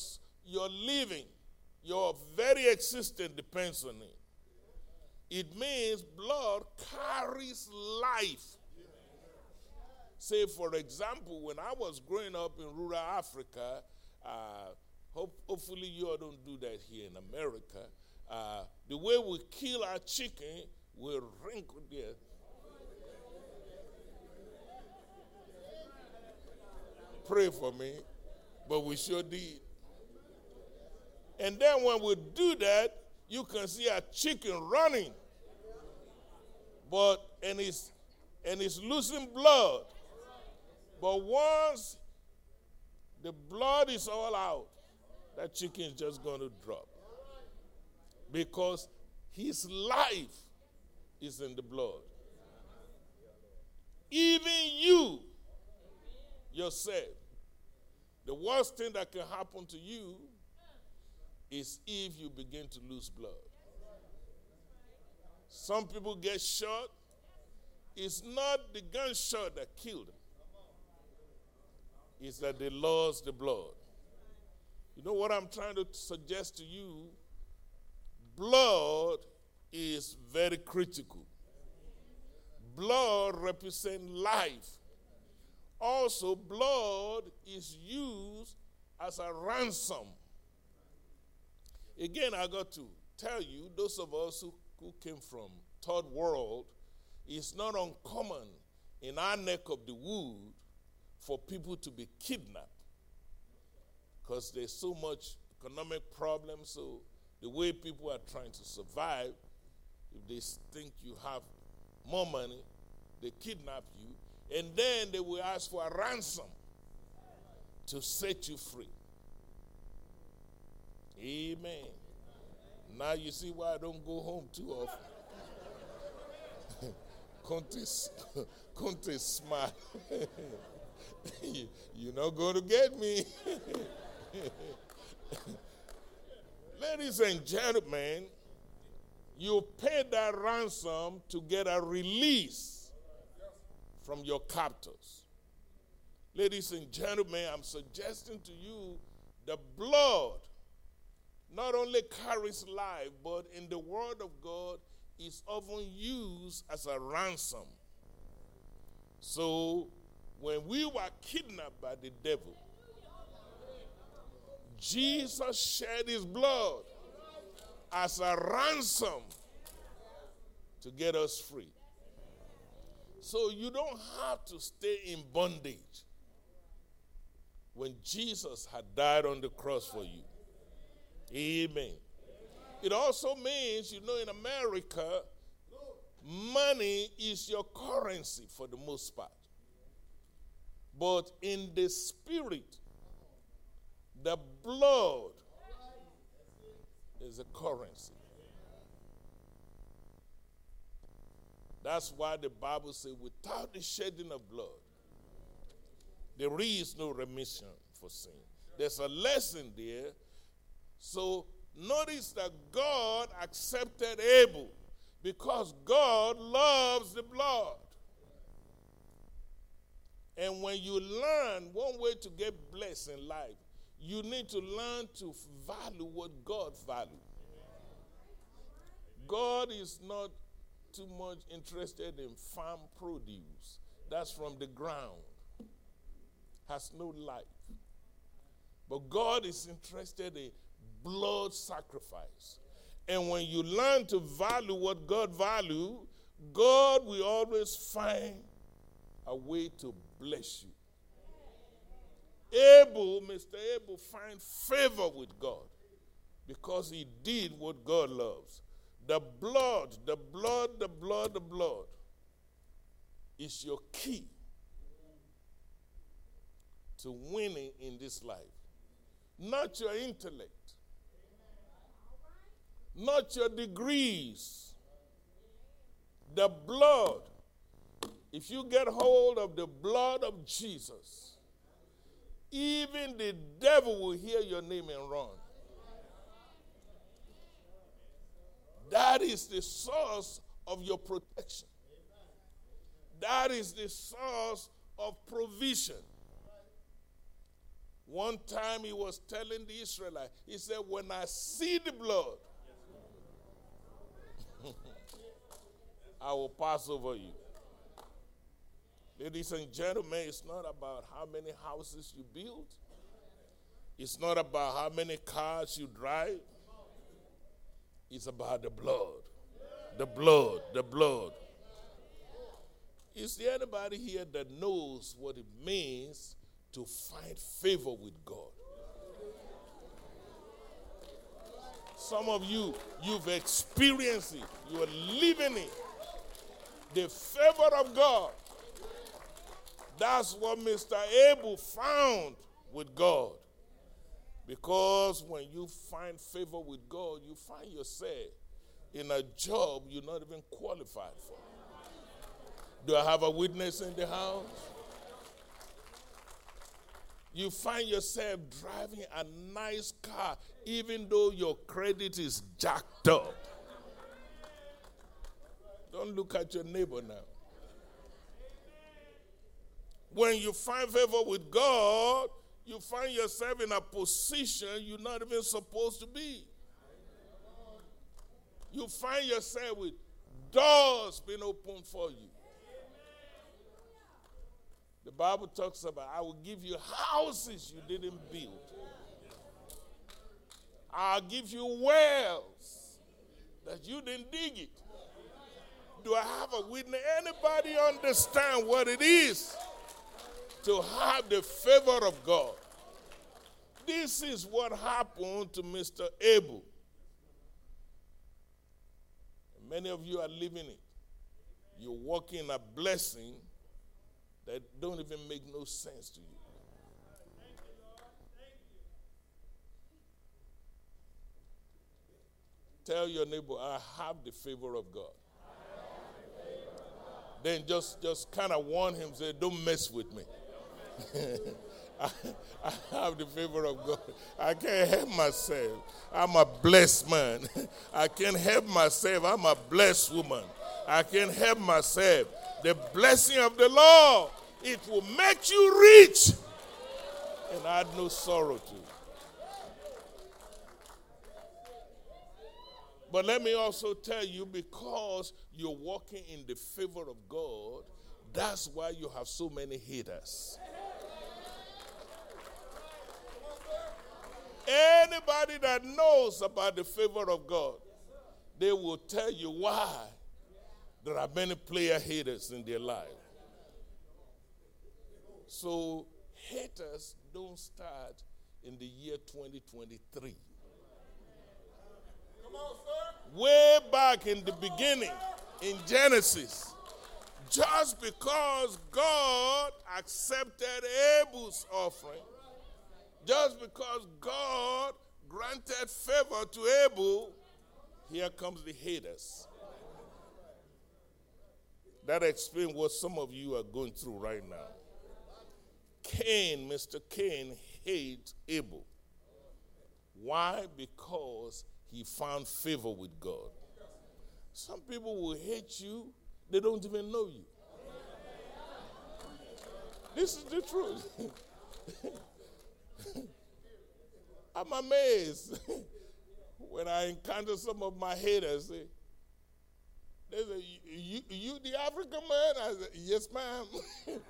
your living. Your very existence depends on it. It means blood carries life. Say, for example, when I was growing up in rural Africa, uh, hope, hopefully you all don't do that here in America. Uh, the way we kill our chicken, we wrinkle there. Pray for me, but we sure did. And then when we do that, you can see a chicken running. But and it's and it's losing blood. But once the blood is all out, that chicken is just going to drop. Because his life is in the blood. Even you, yourself, the worst thing that can happen to you is if you begin to lose blood. Some people get shot. It's not the gunshot that killed them, it's that they lost the blood. You know what I'm trying to suggest to you? Blood is very critical. Blood represents life. Also, blood is used as a ransom Again, I got to tell you, those of us who, who came from third world, it's not uncommon in our neck of the wood for people to be kidnapped because there's so much economic problems. So the way people are trying to survive, if they think you have more money, they kidnap you, and then they will ask for a ransom to set you free. Amen. Now you see why I don't go home too often. (laughs) Conte, Conte (laughs) smart. (laughs) you, you're not going to get me. Ladies and gentlemen, you pay that ransom to get a release from your captors. Ladies and gentlemen, I'm suggesting to you the blood not only carries life, but in the Word of God is often used as a ransom. So when we were kidnapped by the devil, Jesus shed his blood as a ransom to get us free. So you don't have to stay in bondage when Jesus had died on the cross for you. Amen. It also means, you know, in America, money is your currency for the most part. But in the spirit, the blood is a currency. That's why the Bible says, without the shedding of blood, there is no remission for sin. There's a lesson there so notice that God accepted Abel because God loves the blood. And when you learn one way to get blessed in life, you need to learn to value what God values. God is not too much interested in farm produce. That's from the ground. Has no life. But God is interested in blood sacrifice. And when you learn to value what God value, God will always find a way to bless you. Abel, Mr. Abel, find favor with God because he did what God loves. The blood, the blood, the blood, the blood is your key to winning in this life. Not your intellect, not your degrees. The blood. If you get hold of the blood of Jesus, even the devil will hear your name and run. That is the source of your protection. That is the source of provision. One time he was telling the Israelites, he said, When I see the blood, (laughs) I will pass over you. Ladies and gentlemen, it's not about how many houses you build, it's not about how many cars you drive, it's about the blood. The blood, the blood. Is there anybody here that knows what it means to find favor with God? Some of you, you've experienced it, you are living it. The favor of God. That's what Mr. Abel found with God. Because when you find favor with God, you find yourself in a job you're not even qualified for. Do I have a witness in the house? You find yourself driving a nice car even though your credit is jacked up. Don't look at your neighbor now. When you find favor with God, you find yourself in a position you're not even supposed to be. You find yourself with doors being opened for you. The Bible talks about, I will give you houses you didn't build. I'll give you wells that you didn't dig it. Do I have a witness? Anybody understand what it is to have the favor of God? This is what happened to Mr. Abel. Many of you are living it. You're walking a blessing that don't even make no sense to you. Tell your neighbor, I have the favor of God. Then just just kind of warn him, say, don't mess with me. (laughs) I, have the favor of God. I can't help myself. I'm a blessed man. (laughs) I can't help myself. I'm a blessed woman. I can't help myself. The blessing of the Lord, it will make you rich and add no sorrow to. But let me also tell you because you're walking in the favor of God, that's why you have so many haters. Anybody that knows about the favor of God, they will tell you why there are many player haters in their life. So, haters don't start in the year 2023. Way back in the beginning, in Genesis, just because God accepted Abel's offering, just because God granted favor to Abel, here comes the haters. That explains what some of you are going through right now. Cain, Mr. Cain, hates Abel. Why? Because he found favor with God. Some people will hate you, they don't even know you. This is the truth. (laughs) I'm amazed (laughs) when I encounter some of my haters. They, they say, you, you the African man? I say, yes, ma'am. (laughs)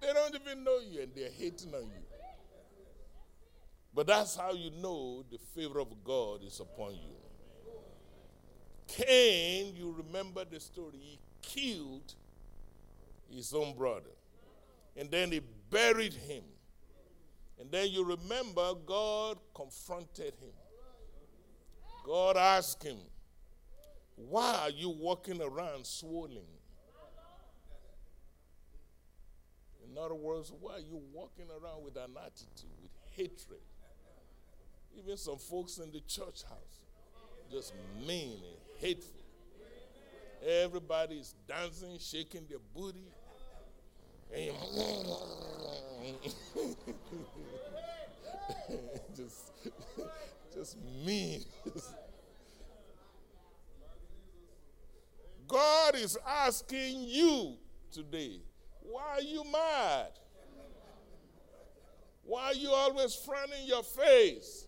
they don't even know you and they're hating on you. But that's how you know the favor of God is upon you. Cain, you remember the story, he killed his own brother. And then he buried him. And then you remember God confronted him. God asked him, Why are you walking around swollen? In other words, why are you walking around with an attitude, with hatred? Even some folks in the church house, just mean and hateful. Everybody is dancing, shaking their booty. (laughs) Just, just mean. God is asking you today, why are you mad? Why are you always frowning your face?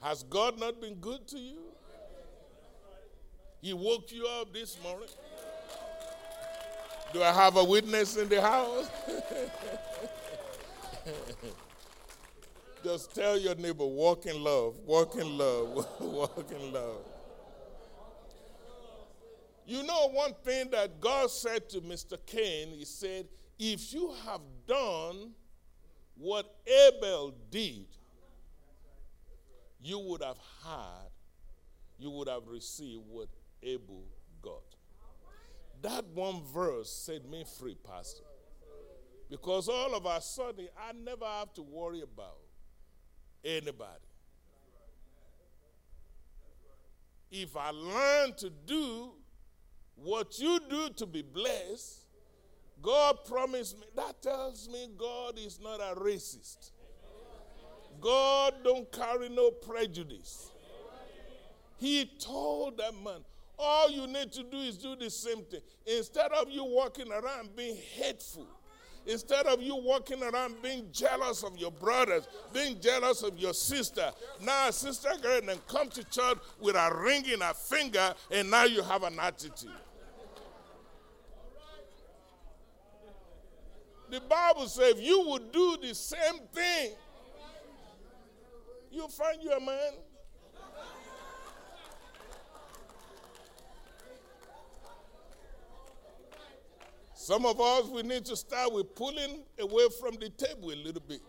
Has God not been good to you? He woke you up this morning. Do I have a witness in the house? (laughs) Just tell your neighbor, walk in love, walk in love, (laughs) walk in love. You know, one thing that God said to Mr. Cain, He said, If you have done what Abel did, you would have had, you would have received what Abel. That one verse set me free, Pastor. Because all of a sudden, I never have to worry about anybody. If I learn to do what you do to be blessed, God promised me, that tells me God is not a racist. God don't carry no prejudice. He told that man, all you need to do is do the same thing. Instead of you walking around being hateful, instead of you walking around being jealous of your brothers, being jealous of your sister, now sister girl and come to church with a ring in her finger, and now you have an attitude. The Bible says if you would do the same thing, you'll find you a man. Some of us, we need to start with pulling away from the table a little bit.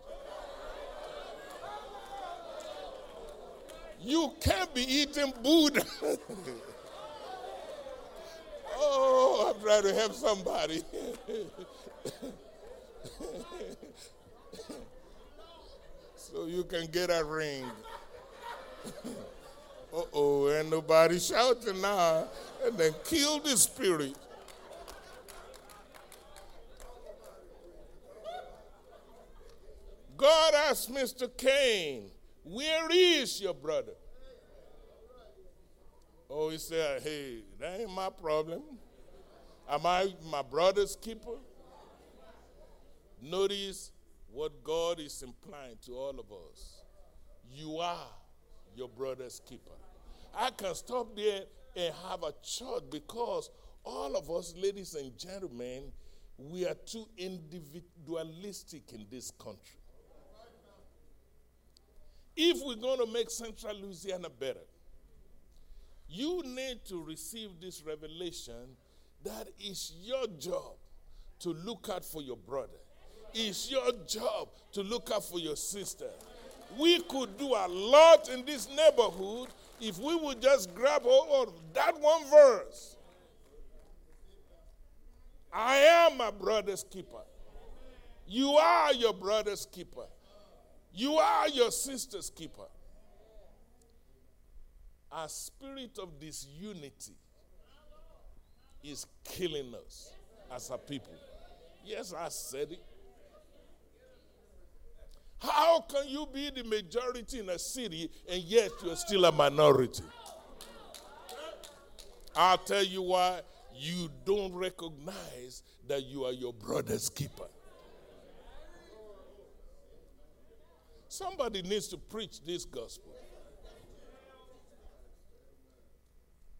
You can't be eating Buddha. (laughs) oh, I'm trying to help somebody. (laughs) so you can get a ring. (laughs) uh oh, and nobody shouting now. And then kill the spirit. God asked Mr. Cain, Where is your brother? Oh, he said, Hey, that ain't my problem. Am I my brother's keeper? Notice what God is implying to all of us. You are your brother's keeper. I can stop there and have a church because all of us, ladies and gentlemen, we are too individualistic in this country. If we're going to make Central Louisiana better, you need to receive this revelation that it's your job to look out for your brother. It's your job to look out for your sister. We could do a lot in this neighborhood if we would just grab hold of that one verse. I am my brother's keeper. You are your brother's keeper. You are your sister's keeper. A spirit of disunity is killing us as a people. Yes, I said it. How can you be the majority in a city and yet you're still a minority? I'll tell you why you don't recognize that you are your brother's keeper. Somebody needs to preach this gospel.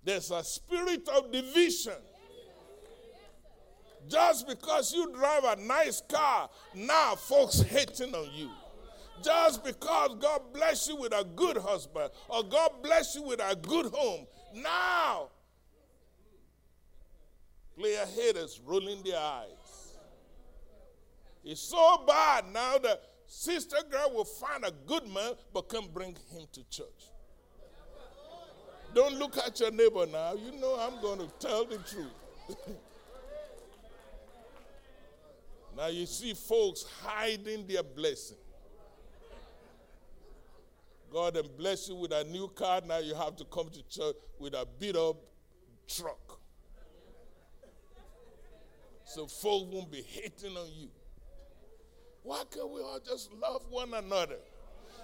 There's a spirit of division. Just because you drive a nice car, now folks hating on you. Just because God bless you with a good husband or God bless you with a good home, now player haters rolling their eyes. It's so bad now that sister girl will find a good man but can't bring him to church. Don't look at your neighbor now. You know I'm going to tell the truth. (laughs) now you see folks hiding their blessing. God and bless you with a new car. Now you have to come to church with a beat up truck. So folks won't be hating on you. Why can't we all just love one another?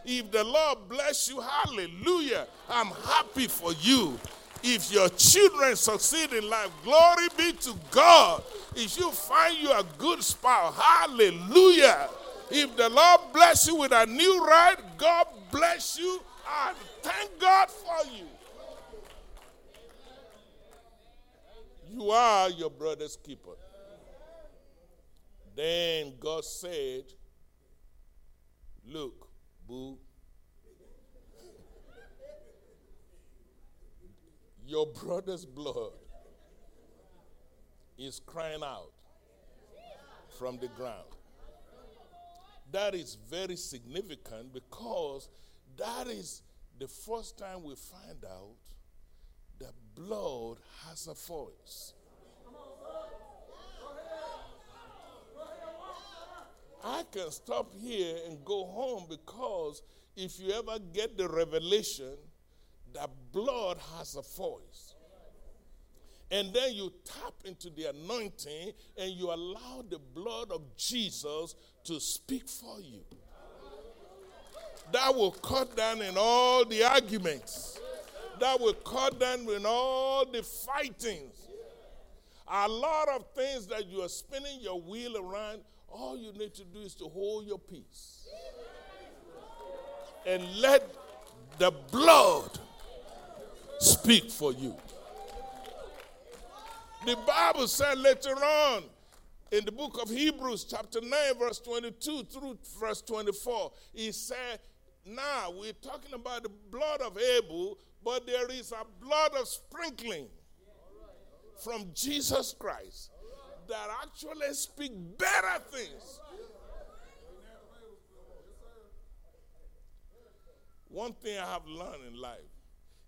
If the Lord bless you, hallelujah, I'm happy for you. If your children succeed in life, glory be to God. If you find you a good spouse, hallelujah. If the Lord bless you with a new ride, God bless you and thank God for you. You are your brother's keeper. Then God said, Look, boo, your brother's blood is crying out from the ground. That is very significant because that is the first time we find out that blood has a voice. I can stop here and go home because if you ever get the revelation that blood has a voice, and then you tap into the anointing and you allow the blood of Jesus to speak for you. That will cut down in all the arguments. That will cut down in all the fightings. A lot of things that you are spinning your wheel around, all you need to do is to hold your peace. And let the blood speak for you. The Bible said later on in the book of Hebrews, chapter 9, verse 22 through verse 24, he said, Now we're talking about the blood of Abel, but there is a blood of sprinkling from Jesus Christ that actually speak better things. One thing I have learned in life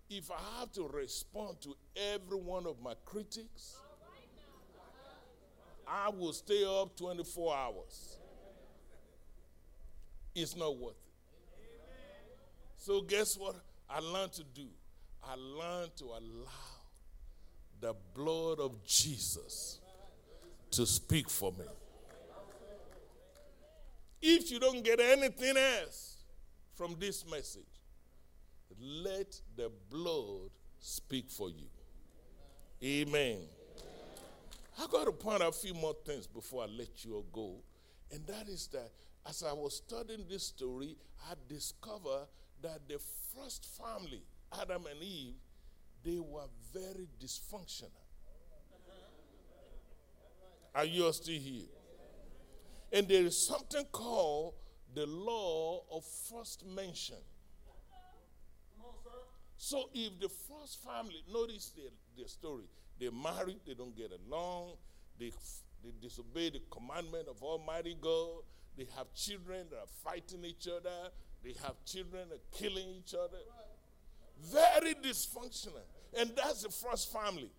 if I have to respond to every one of my critics, I will stay up 24 hours. It's not worth it. So, guess what I learned to do? I learned to allow the blood of Jesus to speak for me. If you don't get anything else from this message, let the blood speak for you. Amen. I got to point out a few more things before I let you go. And that is that as I was studying this story, I discovered that the first family, Adam and Eve, they were very dysfunctional. Are you still here? And there is something called the law of first mention. So if the first family, notice their, their story, they marry, they don't get along, they, they disobey the commandment of Almighty God, they have children that are fighting each other, they have children that are killing each other. Very dysfunctional. And that's the first family.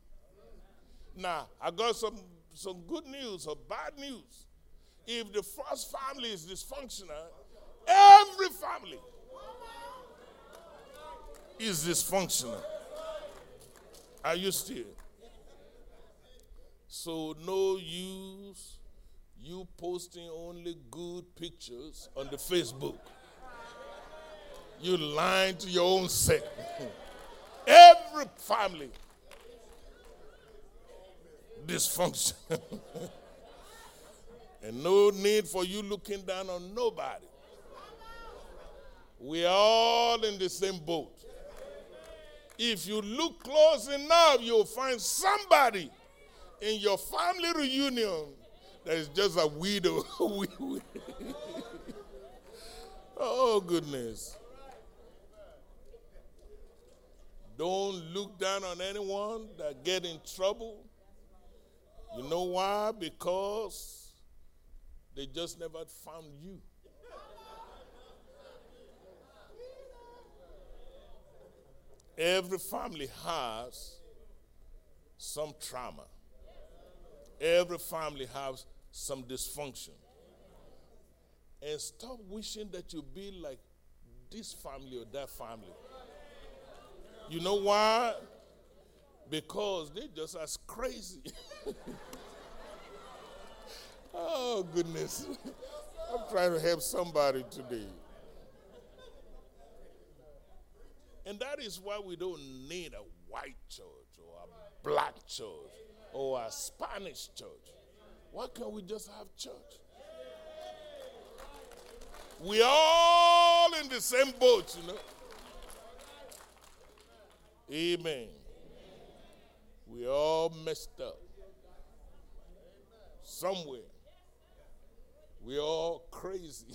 Now, I got some, some good news or bad news. If the first family is dysfunctional, every family is dysfunctional. Are you still? So, no use you posting only good pictures on the Facebook. You lying to your own self. (laughs) Every family dysfunction. (laughs) and no need for you looking down on nobody. We are all in the same boat. If you look close enough, you'll find somebody in your family reunion that is just a widow. (laughs) Oh, goodness. Don't look down on anyone that get in trouble. You know why? Because they just never found you. Every family has some trauma. Every family has some dysfunction. And stop wishing that you be like this family or that family. You know why? Because they just as crazy. (laughs) oh goodness. I'm trying to help somebody today. And that is why we don't need a white church or a black church or a Spanish church. Why can't we just have church? We all in the same boat, you know. Amen. We all messed up. Somewhere. We all crazy.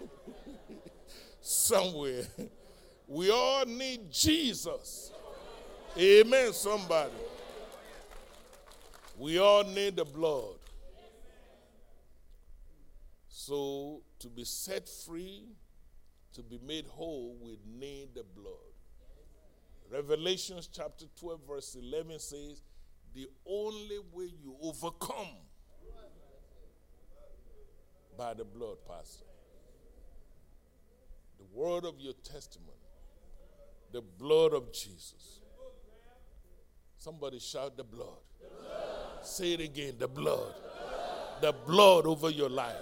(laughs) Somewhere. We all need Jesus. Amen, somebody. We all need the blood. So, to be set free, to be made whole, we need the blood. Revelations chapter 12, verse 11 says, The only way you overcome by the blood, Pastor. The word of your testimony the blood of Jesus. Somebody shout the blood. the blood. Say it again the blood. the blood. The blood over your life,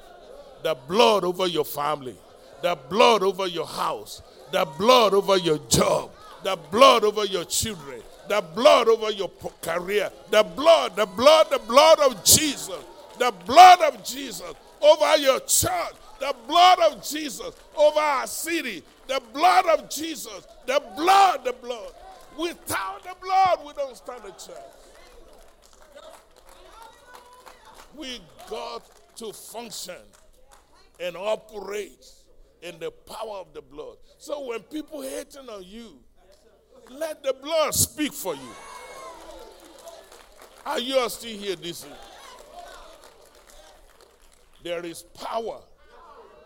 the blood over your family, the blood over your house, the blood over your job, the blood over your children, the blood over your career, the blood, the blood, the blood of Jesus, the blood of Jesus over your church, the blood of Jesus over our city, the blood of Jesus, the blood, the blood. Without the blood, we don't stand a chance. We got to function and operate in the power of the blood. So when people hating on you, let the blood speak for you. Are you still here this week? There is power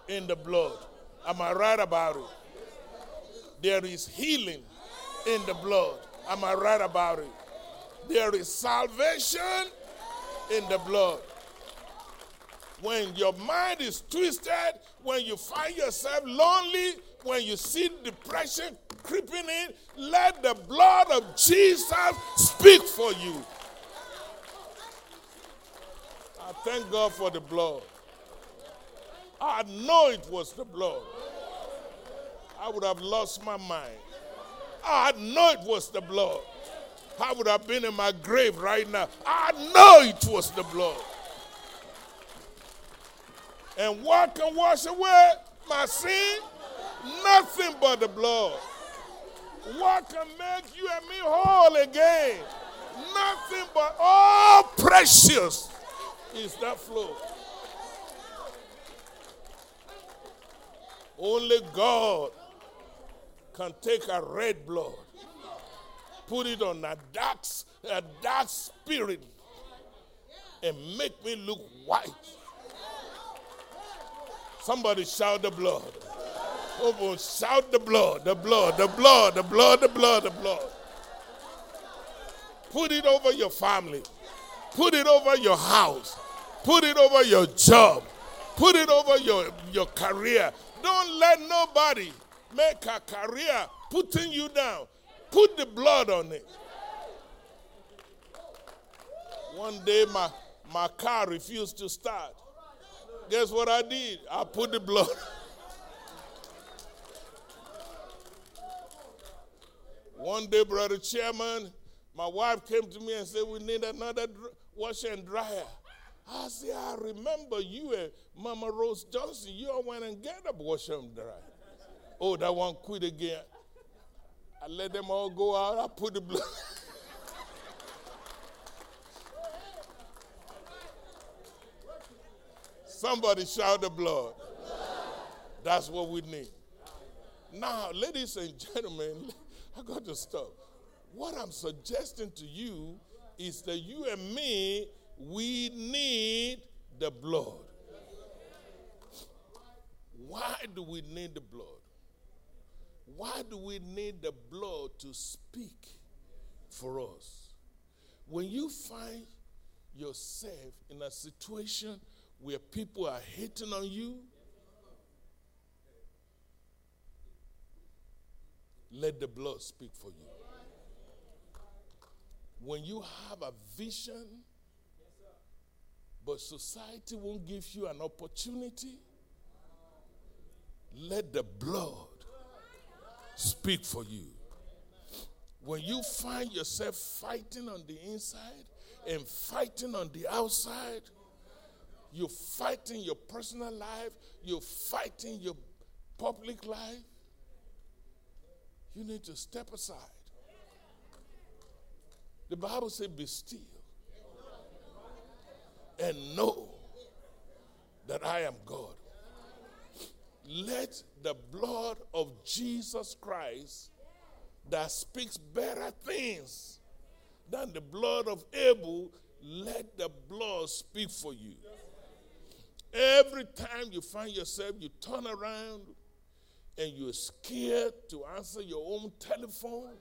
in the blood. Am I right about it? There is healing in the blood. Am I right about it? There is salvation in the blood. When your mind is twisted, when you find yourself lonely, when you see depression creeping in, let the blood of Jesus speak for you. I thank God for the blood. I know it was the blood. I would have lost my mind. I know it was the blood. I would have been in my grave right now. I know it was the blood. And what can wash away my sin? Nothing but the blood. What can make you and me whole again? Nothing but all precious is that flow. Only God can take a red blood, put it on a dark, a dark spirit, and make me look white. Somebody shout the blood. Oh, shout the blood, the blood, the blood, the blood, the blood, the blood. Put it over your family. Put it over your house. Put it over your job. Put it over your, your career. Don't let nobody make a career putting you down. Put the blood on it. One day my, my car refused to start. Guess what I did? I put the blood. (laughs) One day, brother chairman, my wife came to me and said, We need another washer and dryer. I said, I remember you and Mama Rose Johnson. You all went and get a washer and dryer. Oh, that one quit again. I let them all go out. I put the blood. Somebody shout the blood. That's what we need. Now, ladies and gentlemen, I got to stop. What I'm suggesting to you is that you and me, we need the blood. Why do we need the blood? Why do we need the blood to speak for us? When you find yourself in a situation where people are hating on you, let the blood speak for you. When you have a vision, but society won't give you an opportunity, let the blood speak for you. When you find yourself fighting on the inside and fighting on the outside, you're fighting your personal life, you're fighting your public life, you need to step aside. The Bible says, Be still and know that I am God. Let the blood of Jesus Christ that speaks better things than the blood of Abel, let the blood speak for you. Every time you find yourself, you turn around and you're scared to answer your own telephone,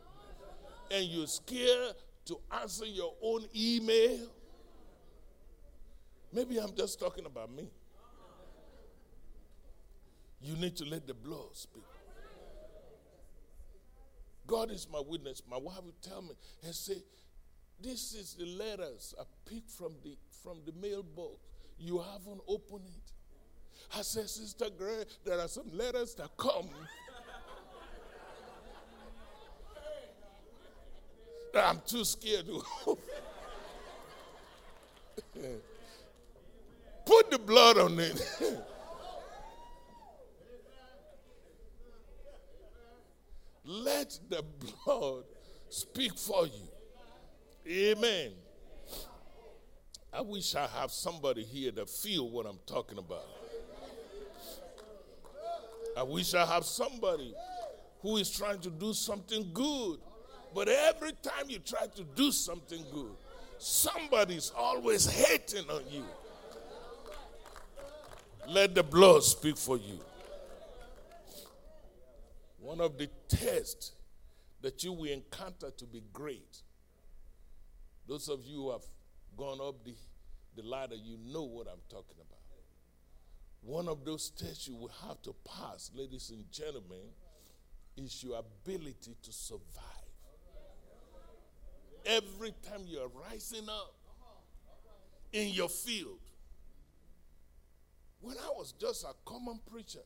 and you're scared to answer your own email. Maybe I'm just talking about me. You need to let the blood speak. God is my witness. My wife would tell me and say, This is the letters I picked from the from the mailbox. You haven't opened it. I said, Sister Gray, there are some letters that come. I'm too scared to. (laughs) Put the blood on it. (laughs) Let the blood speak for you. Amen. I wish I have somebody here that feel what I'm talking about. I wish I have somebody who is trying to do something good. But every time you try to do something good, somebody's always hating on you. Let the blood speak for you. One of the tests that you will encounter to be great. Those of you who have gone up the, the ladder, you know what I'm talking about. One of those tests you will have to pass, ladies and gentlemen, is your ability to survive. Every time you're rising up in your field, when I was just a common preacher,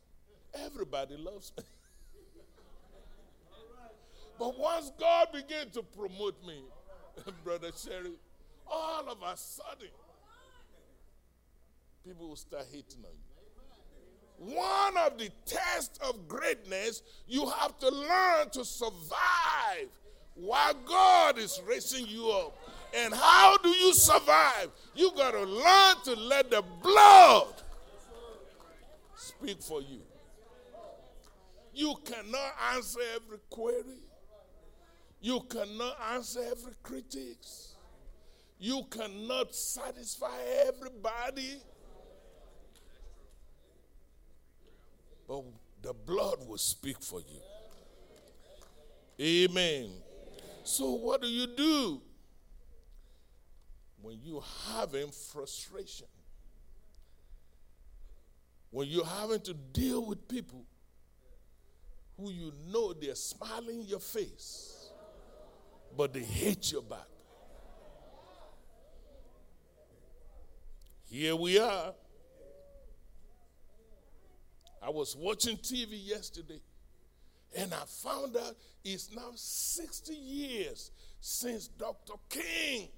everybody loves me. (laughs) but once God began to promote me, (laughs) Brother Sherry, all of a sudden, people will start hating on you. One of the tests of greatness, you have to learn to survive while God is raising you up. And how do you survive? You got to learn to let the blood speak for you. You cannot answer every query. You cannot answer every critics. You cannot satisfy everybody. But the blood will speak for you. Amen. So, what do you do when you're having frustration? When you're having to deal with people who you know they're smiling your face, but they hate your back. Here we are. I was watching TV yesterday and I found out it's now 60 years since Dr. King,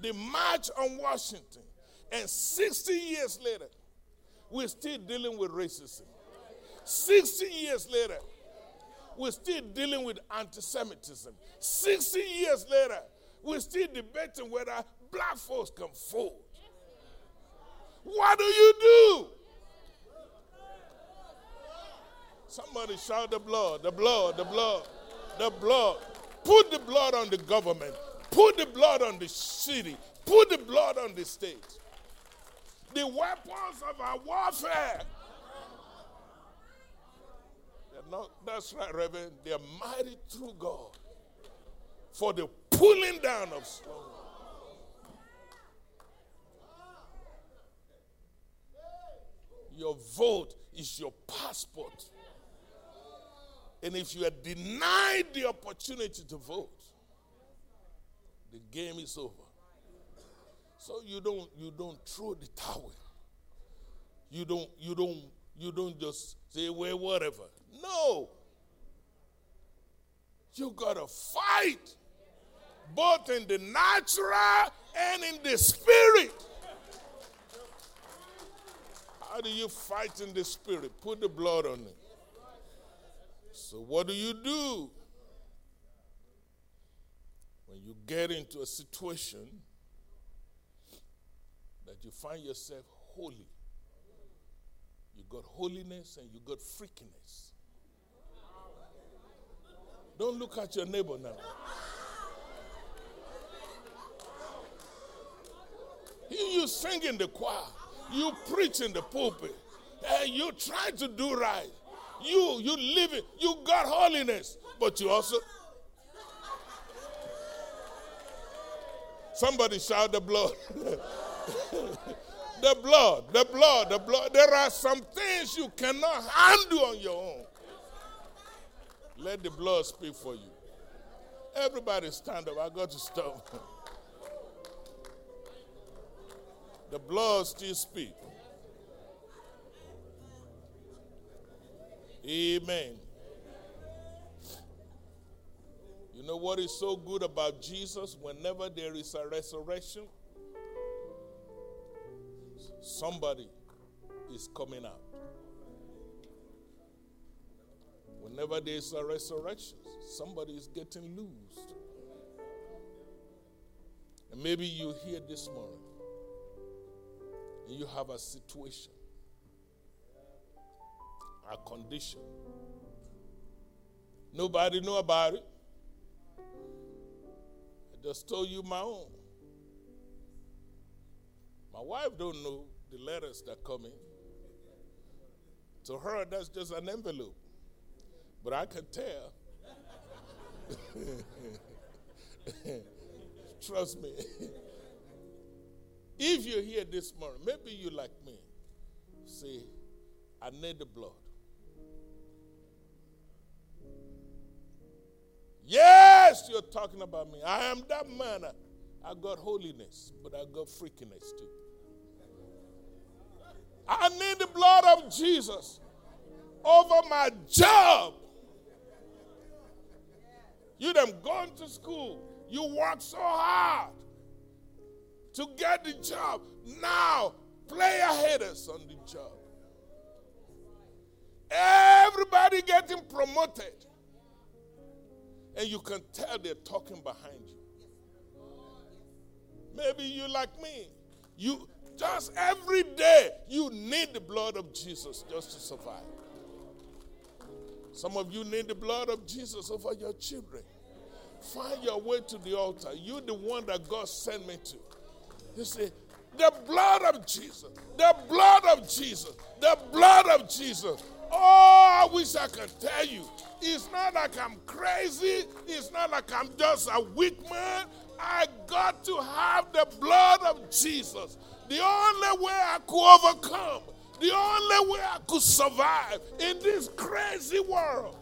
the March on Washington. And 60 years later, we're still dealing with racism. 60 years later, we're still dealing with anti Semitism. 60 years later, we're still debating whether black folks can vote. What do you do? Somebody shout the blood, the blood, the blood, the blood. Put the blood on the government. Put the blood on the city. Put the blood on the state. The weapons of our warfare. Not, that's right, Reverend. They're mighty through God for the pulling down of strongholds. Your vote is your passport. And if you are denied the opportunity to vote, the game is over. So you don't you don't throw the towel. You don't you don't you don't just say well whatever. No. You gotta fight both in the natural and in the spirit. How do you fight in the spirit? Put the blood on it. So, what do you do when you get into a situation that you find yourself holy? You got holiness and you got freakiness. Don't look at your neighbor now. You sing in the choir, you preach in the pulpit, and you try to do right. You you live it, you got holiness, but you also Somebody shout the blood. (laughs) the blood, the blood, the blood. There are some things you cannot handle on your own. Let the blood speak for you. Everybody stand up. I got to stop. (laughs) the blood still speak. Amen. You know what is so good about Jesus? Whenever there is a resurrection, somebody is coming out. Whenever there is a resurrection, somebody is getting loosed. And maybe you here this morning and you have a situation, condition. Nobody know about it. I just told you my own. My wife don't know the letters that come in. To her, that's just an envelope. But I can tell. (laughs) Trust me. if you're here this morning, maybe you like me. Say, I need the blood. Yes, you're talking about me. I am that man. I got holiness, but I got freakiness too. I need the blood of Jesus over my job. You them going to school. You work so hard to get the job. Now, player haters on the job. Everybody getting promoted. And you can tell they're talking behind you. Maybe you like me. You just every day you need the blood of Jesus just to survive. Some of you need the blood of Jesus over your children. Find your way to the altar. You're the one that God sent me to. You see, the blood of Jesus, the blood of Jesus, the blood of Jesus. Oh, I wish I could tell you. It's not like I'm crazy. It's not like I'm just a weak man. I got to have the blood of Jesus. The only way I could overcome, the only way I could survive in this crazy world.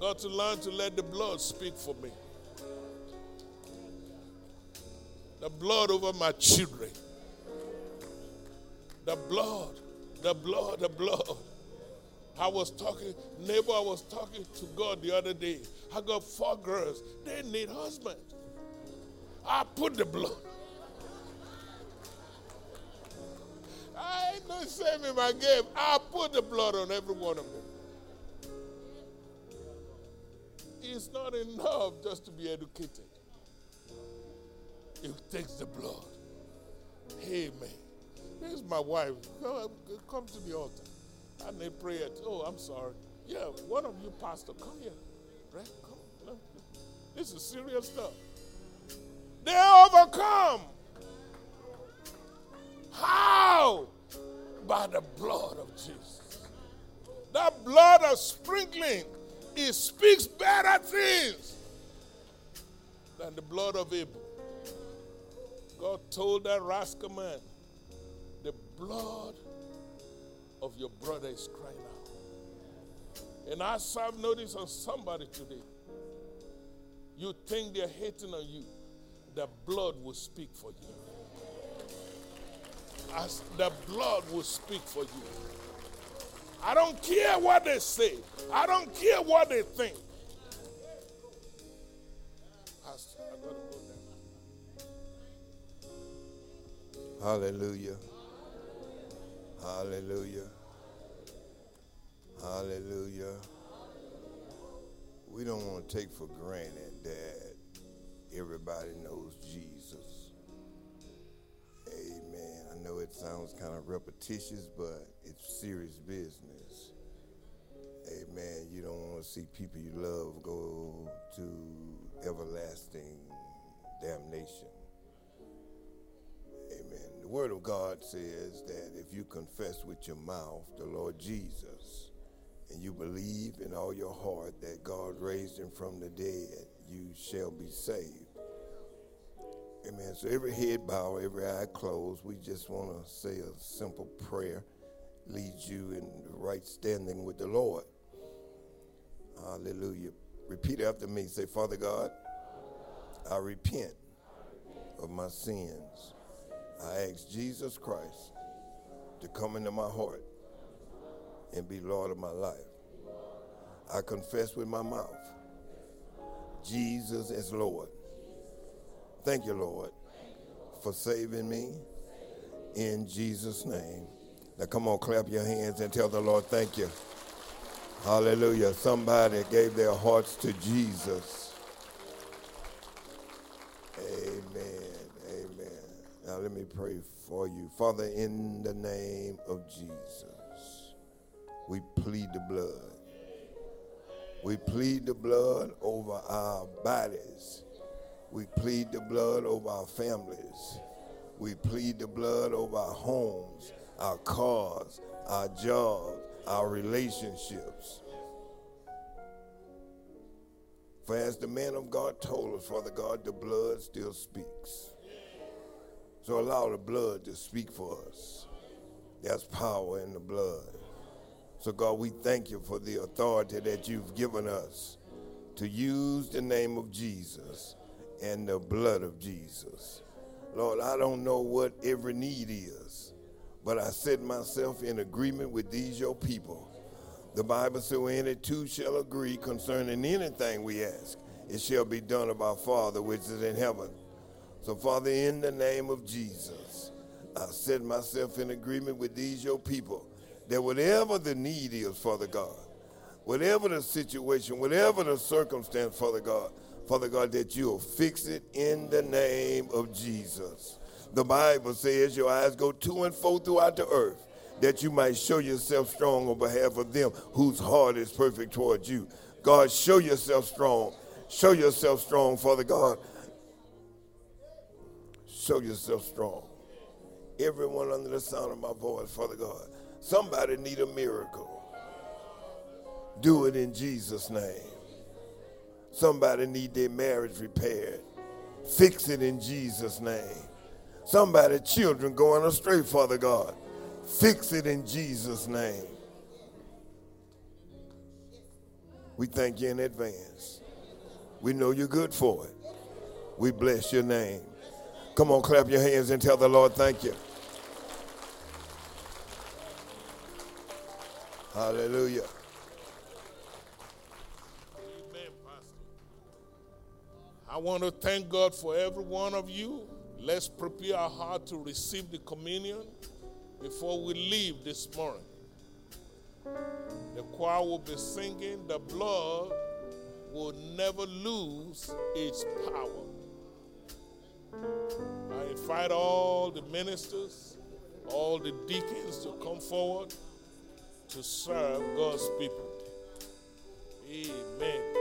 Got to learn to let the blood speak for me. The blood over my children. The blood, the blood, the blood. I was talking, neighbor, I was talking to God the other day. I got four girls. They need husband. I put the blood. I ain't no shame in my game. I put the blood on every one of them. It's not enough just to be educated. It takes the blood. Amen. Here's my wife. Come to the altar. I need prayer. Oh, I'm sorry. Yeah, one of you, Pastor, come here. Right? Come. This is serious stuff. They overcome. How? By the blood of Jesus. That blood of sprinkling, it speaks better things than the blood of Abel. God told that rascal man, the blood of your brother is crying out. And I serve notice on somebody today. You think they're hating on you, the blood will speak for you. As the blood will speak for you. I don't care what they say. I don't care what they think. Hallelujah. Hallelujah. Hallelujah. We don't want to take for granted that everybody knows Jesus. Amen. I know it sounds kind of repetitious, but it's serious business. Amen. You don't want to see people you love go to everlasting damnation. Amen. The Word of God says that if you confess with your mouth the Lord Jesus and you believe in all your heart that God raised him from the dead, you shall be saved. Amen. So every head bow, every eye closed, we just want to say a simple prayer, leads you in the right standing with the Lord. Hallelujah. Repeat after me. Say, Father God, I repent of my sins. I ask Jesus Christ to come into my heart and be Lord of my life. I confess with my mouth Jesus is Lord. Thank you, Lord, for saving me in Jesus' name. Now, come on, clap your hands and tell the Lord, thank you. Hallelujah. Somebody gave their hearts to Jesus. Now, let me pray for you. Father, in the name of Jesus, we plead the blood. We plead the blood over our bodies. We plead the blood over our families. We plead the blood over our homes, our cars, our jobs, our relationships. For as the man of God told us, Father God, the blood still speaks. So allow the blood to speak for us. There's power in the blood. So, God, we thank you for the authority that you've given us to use the name of Jesus and the blood of Jesus. Lord, I don't know what every need is, but I set myself in agreement with these your people. The Bible says, any two shall agree concerning anything we ask, it shall be done of our Father which is in heaven. So, Father, in the name of Jesus, I set myself in agreement with these your people that whatever the need is, Father God, whatever the situation, whatever the circumstance, Father God, Father God, that you'll fix it in the name of Jesus. The Bible says your eyes go to and fro throughout the earth, that you might show yourself strong on behalf of them whose heart is perfect towards you. God, show yourself strong. Show yourself strong, Father God. Show yourself strong. Everyone under the sound of my voice, Father God. Somebody need a miracle. Do it in Jesus' name. Somebody need their marriage repaired. Fix it in Jesus' name. Somebody children going astray, Father God. Fix it in Jesus' name. We thank you in advance. We know you're good for it. We bless your name. Come on, clap your hands and tell the Lord thank you. Hallelujah. Amen, Pastor. I want to thank God for every one of you. Let's prepare our heart to receive the communion before we leave this morning. The choir will be singing, The blood will never lose its power. Invite all the ministers, all the deacons to come forward. to serve God's people. Amen.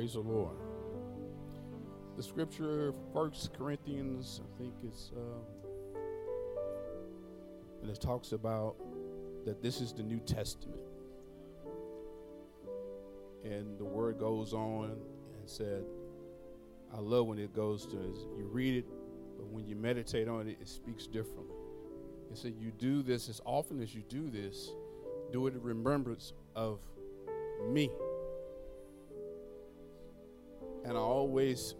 Praise the Lord. The scripture, First Corinthians, I think it's, um, and it talks about that this is the New Testament. And the word goes on and said, I love when it goes to, you read it, but when you meditate on it, it speaks differently. It said, You do this as often as you do this, do it in remembrance of me. And I always,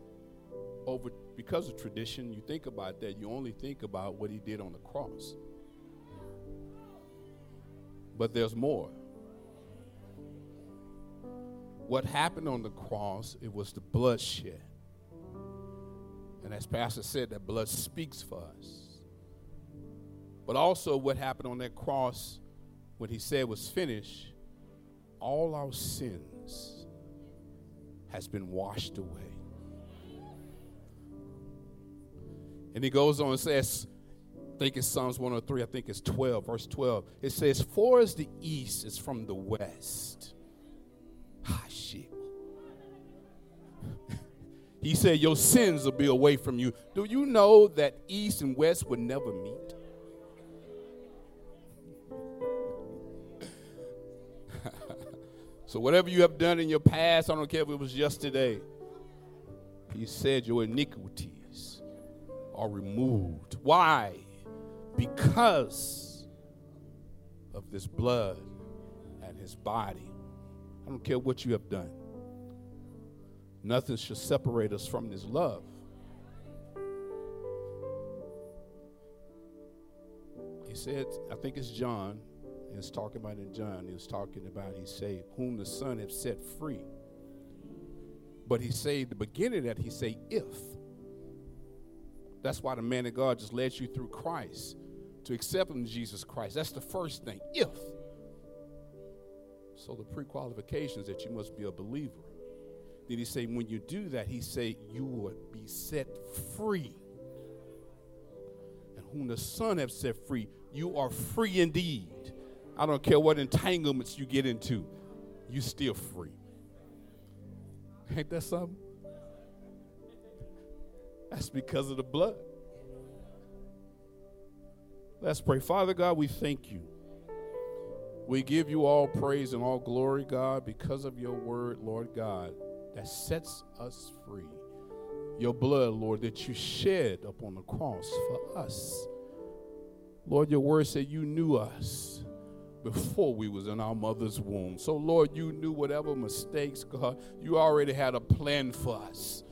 over because of tradition, you think about that, you only think about what he did on the cross. But there's more. What happened on the cross, it was the bloodshed. And as Pastor said, that blood speaks for us. But also, what happened on that cross when he said was finished, all our sins has been washed away. And he goes on and says, I think it's Psalms 103, I think it's 12, verse 12. It says, For as the east is from the west. Ah, shit. (laughs) he said, Your sins will be away from you. Do you know that east and west would never meet? So, whatever you have done in your past, I don't care if it was yesterday, he said your iniquities are removed. Why? Because of this blood and his body. I don't care what you have done, nothing should separate us from this love. He said, I think it's John he was talking about in John, he was talking about, he said, whom the Son have set free. But he said, the beginning that, he said, if. That's why the man of God just led you through Christ to accept him Jesus Christ. That's the first thing, if. So the pre-qualifications that you must be a believer. Then he say, when you do that, he say, you will be set free. And whom the Son have set free, you are free indeed. I don't care what entanglements you get into, you're still free. Ain't that something? That's because of the blood. Let's pray. Father God, we thank you. We give you all praise and all glory, God, because of your word, Lord God, that sets us free. Your blood, Lord, that you shed upon the cross for us. Lord, your word said you knew us before we was in our mother's womb. So Lord, you knew whatever mistakes, God, you already had a plan for us.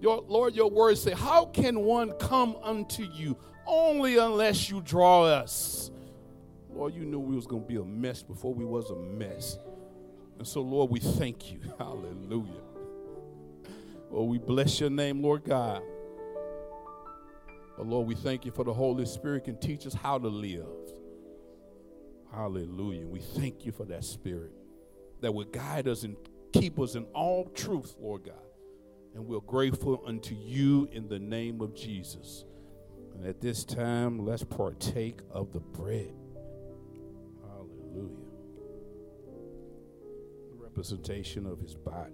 Your, Lord, your words say, how can one come unto you only unless you draw us? Lord, you knew we was going to be a mess before we was a mess. And so, Lord, we thank you. (laughs) Hallelujah. Oh, we bless your name, Lord God. But Lord, we thank you for the Holy Spirit can teach us how to live. Hallelujah. We thank you for that spirit that will guide us and keep us in all truth, Lord God. And we're grateful unto you in the name of Jesus. And at this time, let's partake of the bread. Hallelujah. The representation of his body.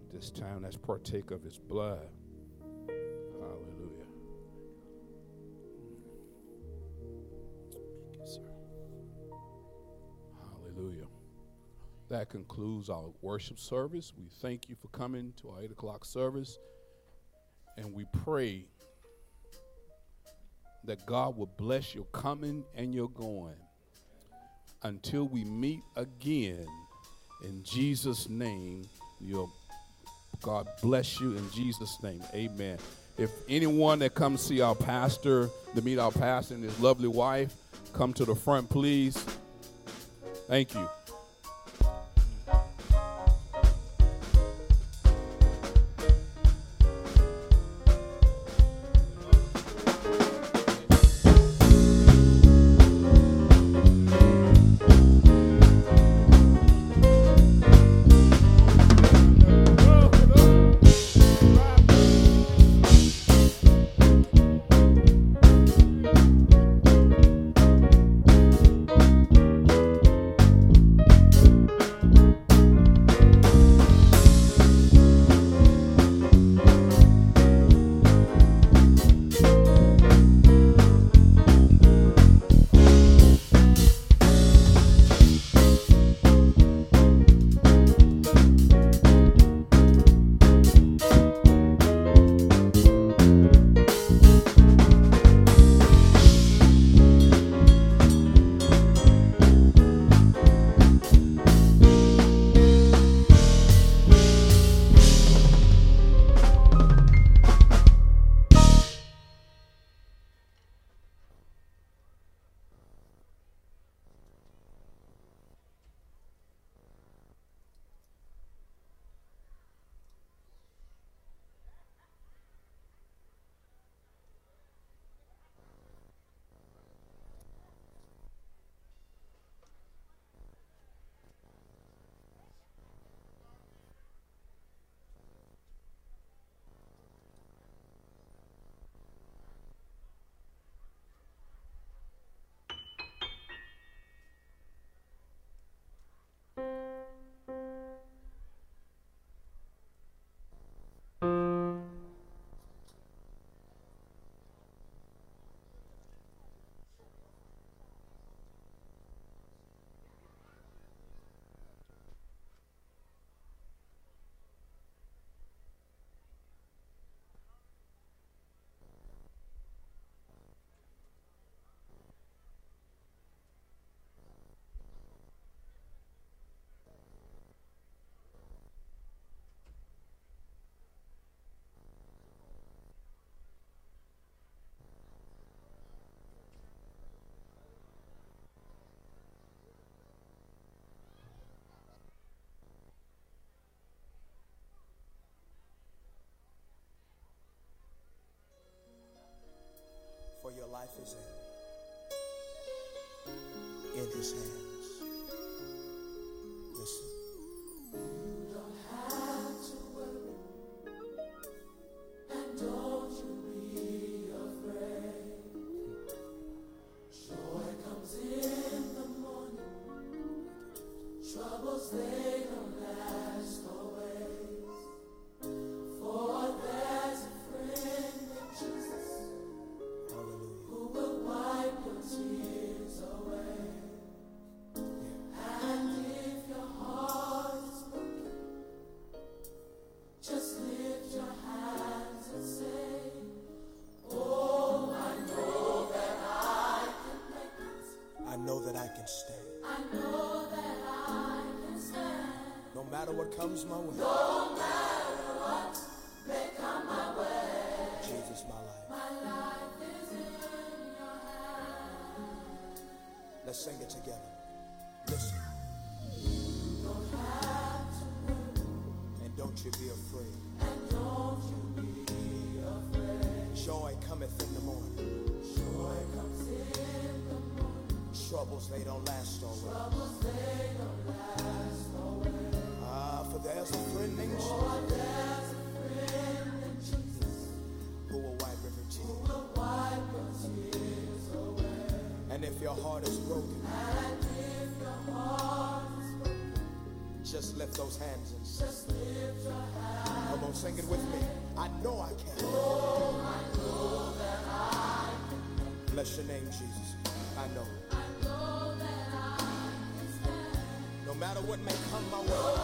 At this time, let's partake of his blood. That concludes our worship service. We thank you for coming to our 8 o'clock service. And we pray that God will bless your coming and your going until we meet again. In Jesus' name, your God bless you in Jesus' name. Amen. If anyone that comes see our pastor, to meet our pastor and his lovely wife, come to the front, please. Thank you. Life is in, in his hands. Comes my way. Matter what may come my way. Jesus, my life. My life is in your hands. Let's sing it together. Listen. Don't have to worry. And don't you be afraid. And don't you be afraid. Joy cometh in the morning. Joy comes in the morning. Troubles, they don't last always. Troubles, they don't your heart is broken. Heart is broken. Just lift those hands and hands. Come on, sing it with me. I know I can. Oh, I know I can. Bless your name, Jesus. I know. I know. No matter what may come my way.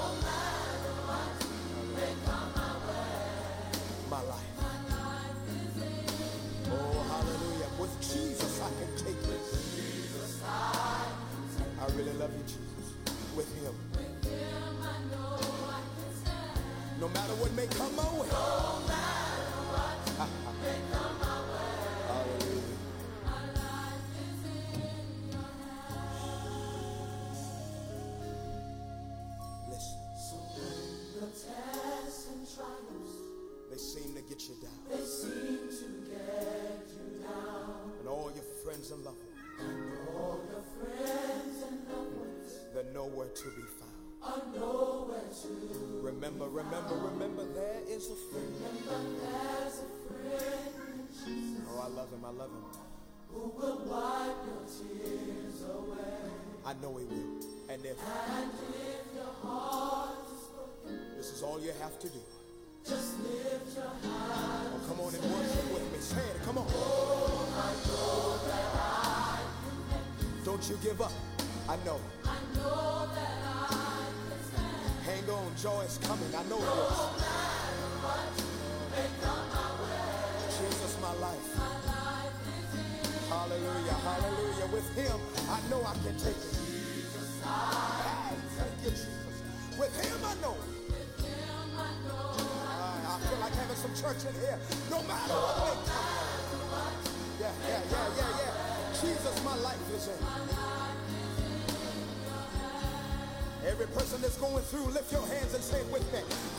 No matter what may come my way. No matter what (laughs) may come my way. Hallelujah. Listen. So when the tests and trials they seem to get you down. They seem to get you down. And all your friends and loved ones. all your friends and loved ones. They're nowhere to be found. Are nowhere. Remember, remember, remember, there is a friend. Remember, there's a friend. Oh, I love him, I love him. Who will wipe your tears away? I know he will. And if, and if your heart is broken, this is all you have to do. Just lift your hand. Oh, come on and worship with me. Say it. Come on. Oh, Don't you give up. I know. I know that I can stand. On. Joy is coming. I know it is. No matter what may come my way. Jesus, my life. Hallelujah. Hallelujah. With him, I know I can take it. Jesus, I thank you, Jesus. With him, I know. I, I feel like having some church in here. No matter what. Yeah, yeah, yeah, yeah, yeah. Jesus, my life is in. Every person that's going through, lift your hands and say it with me.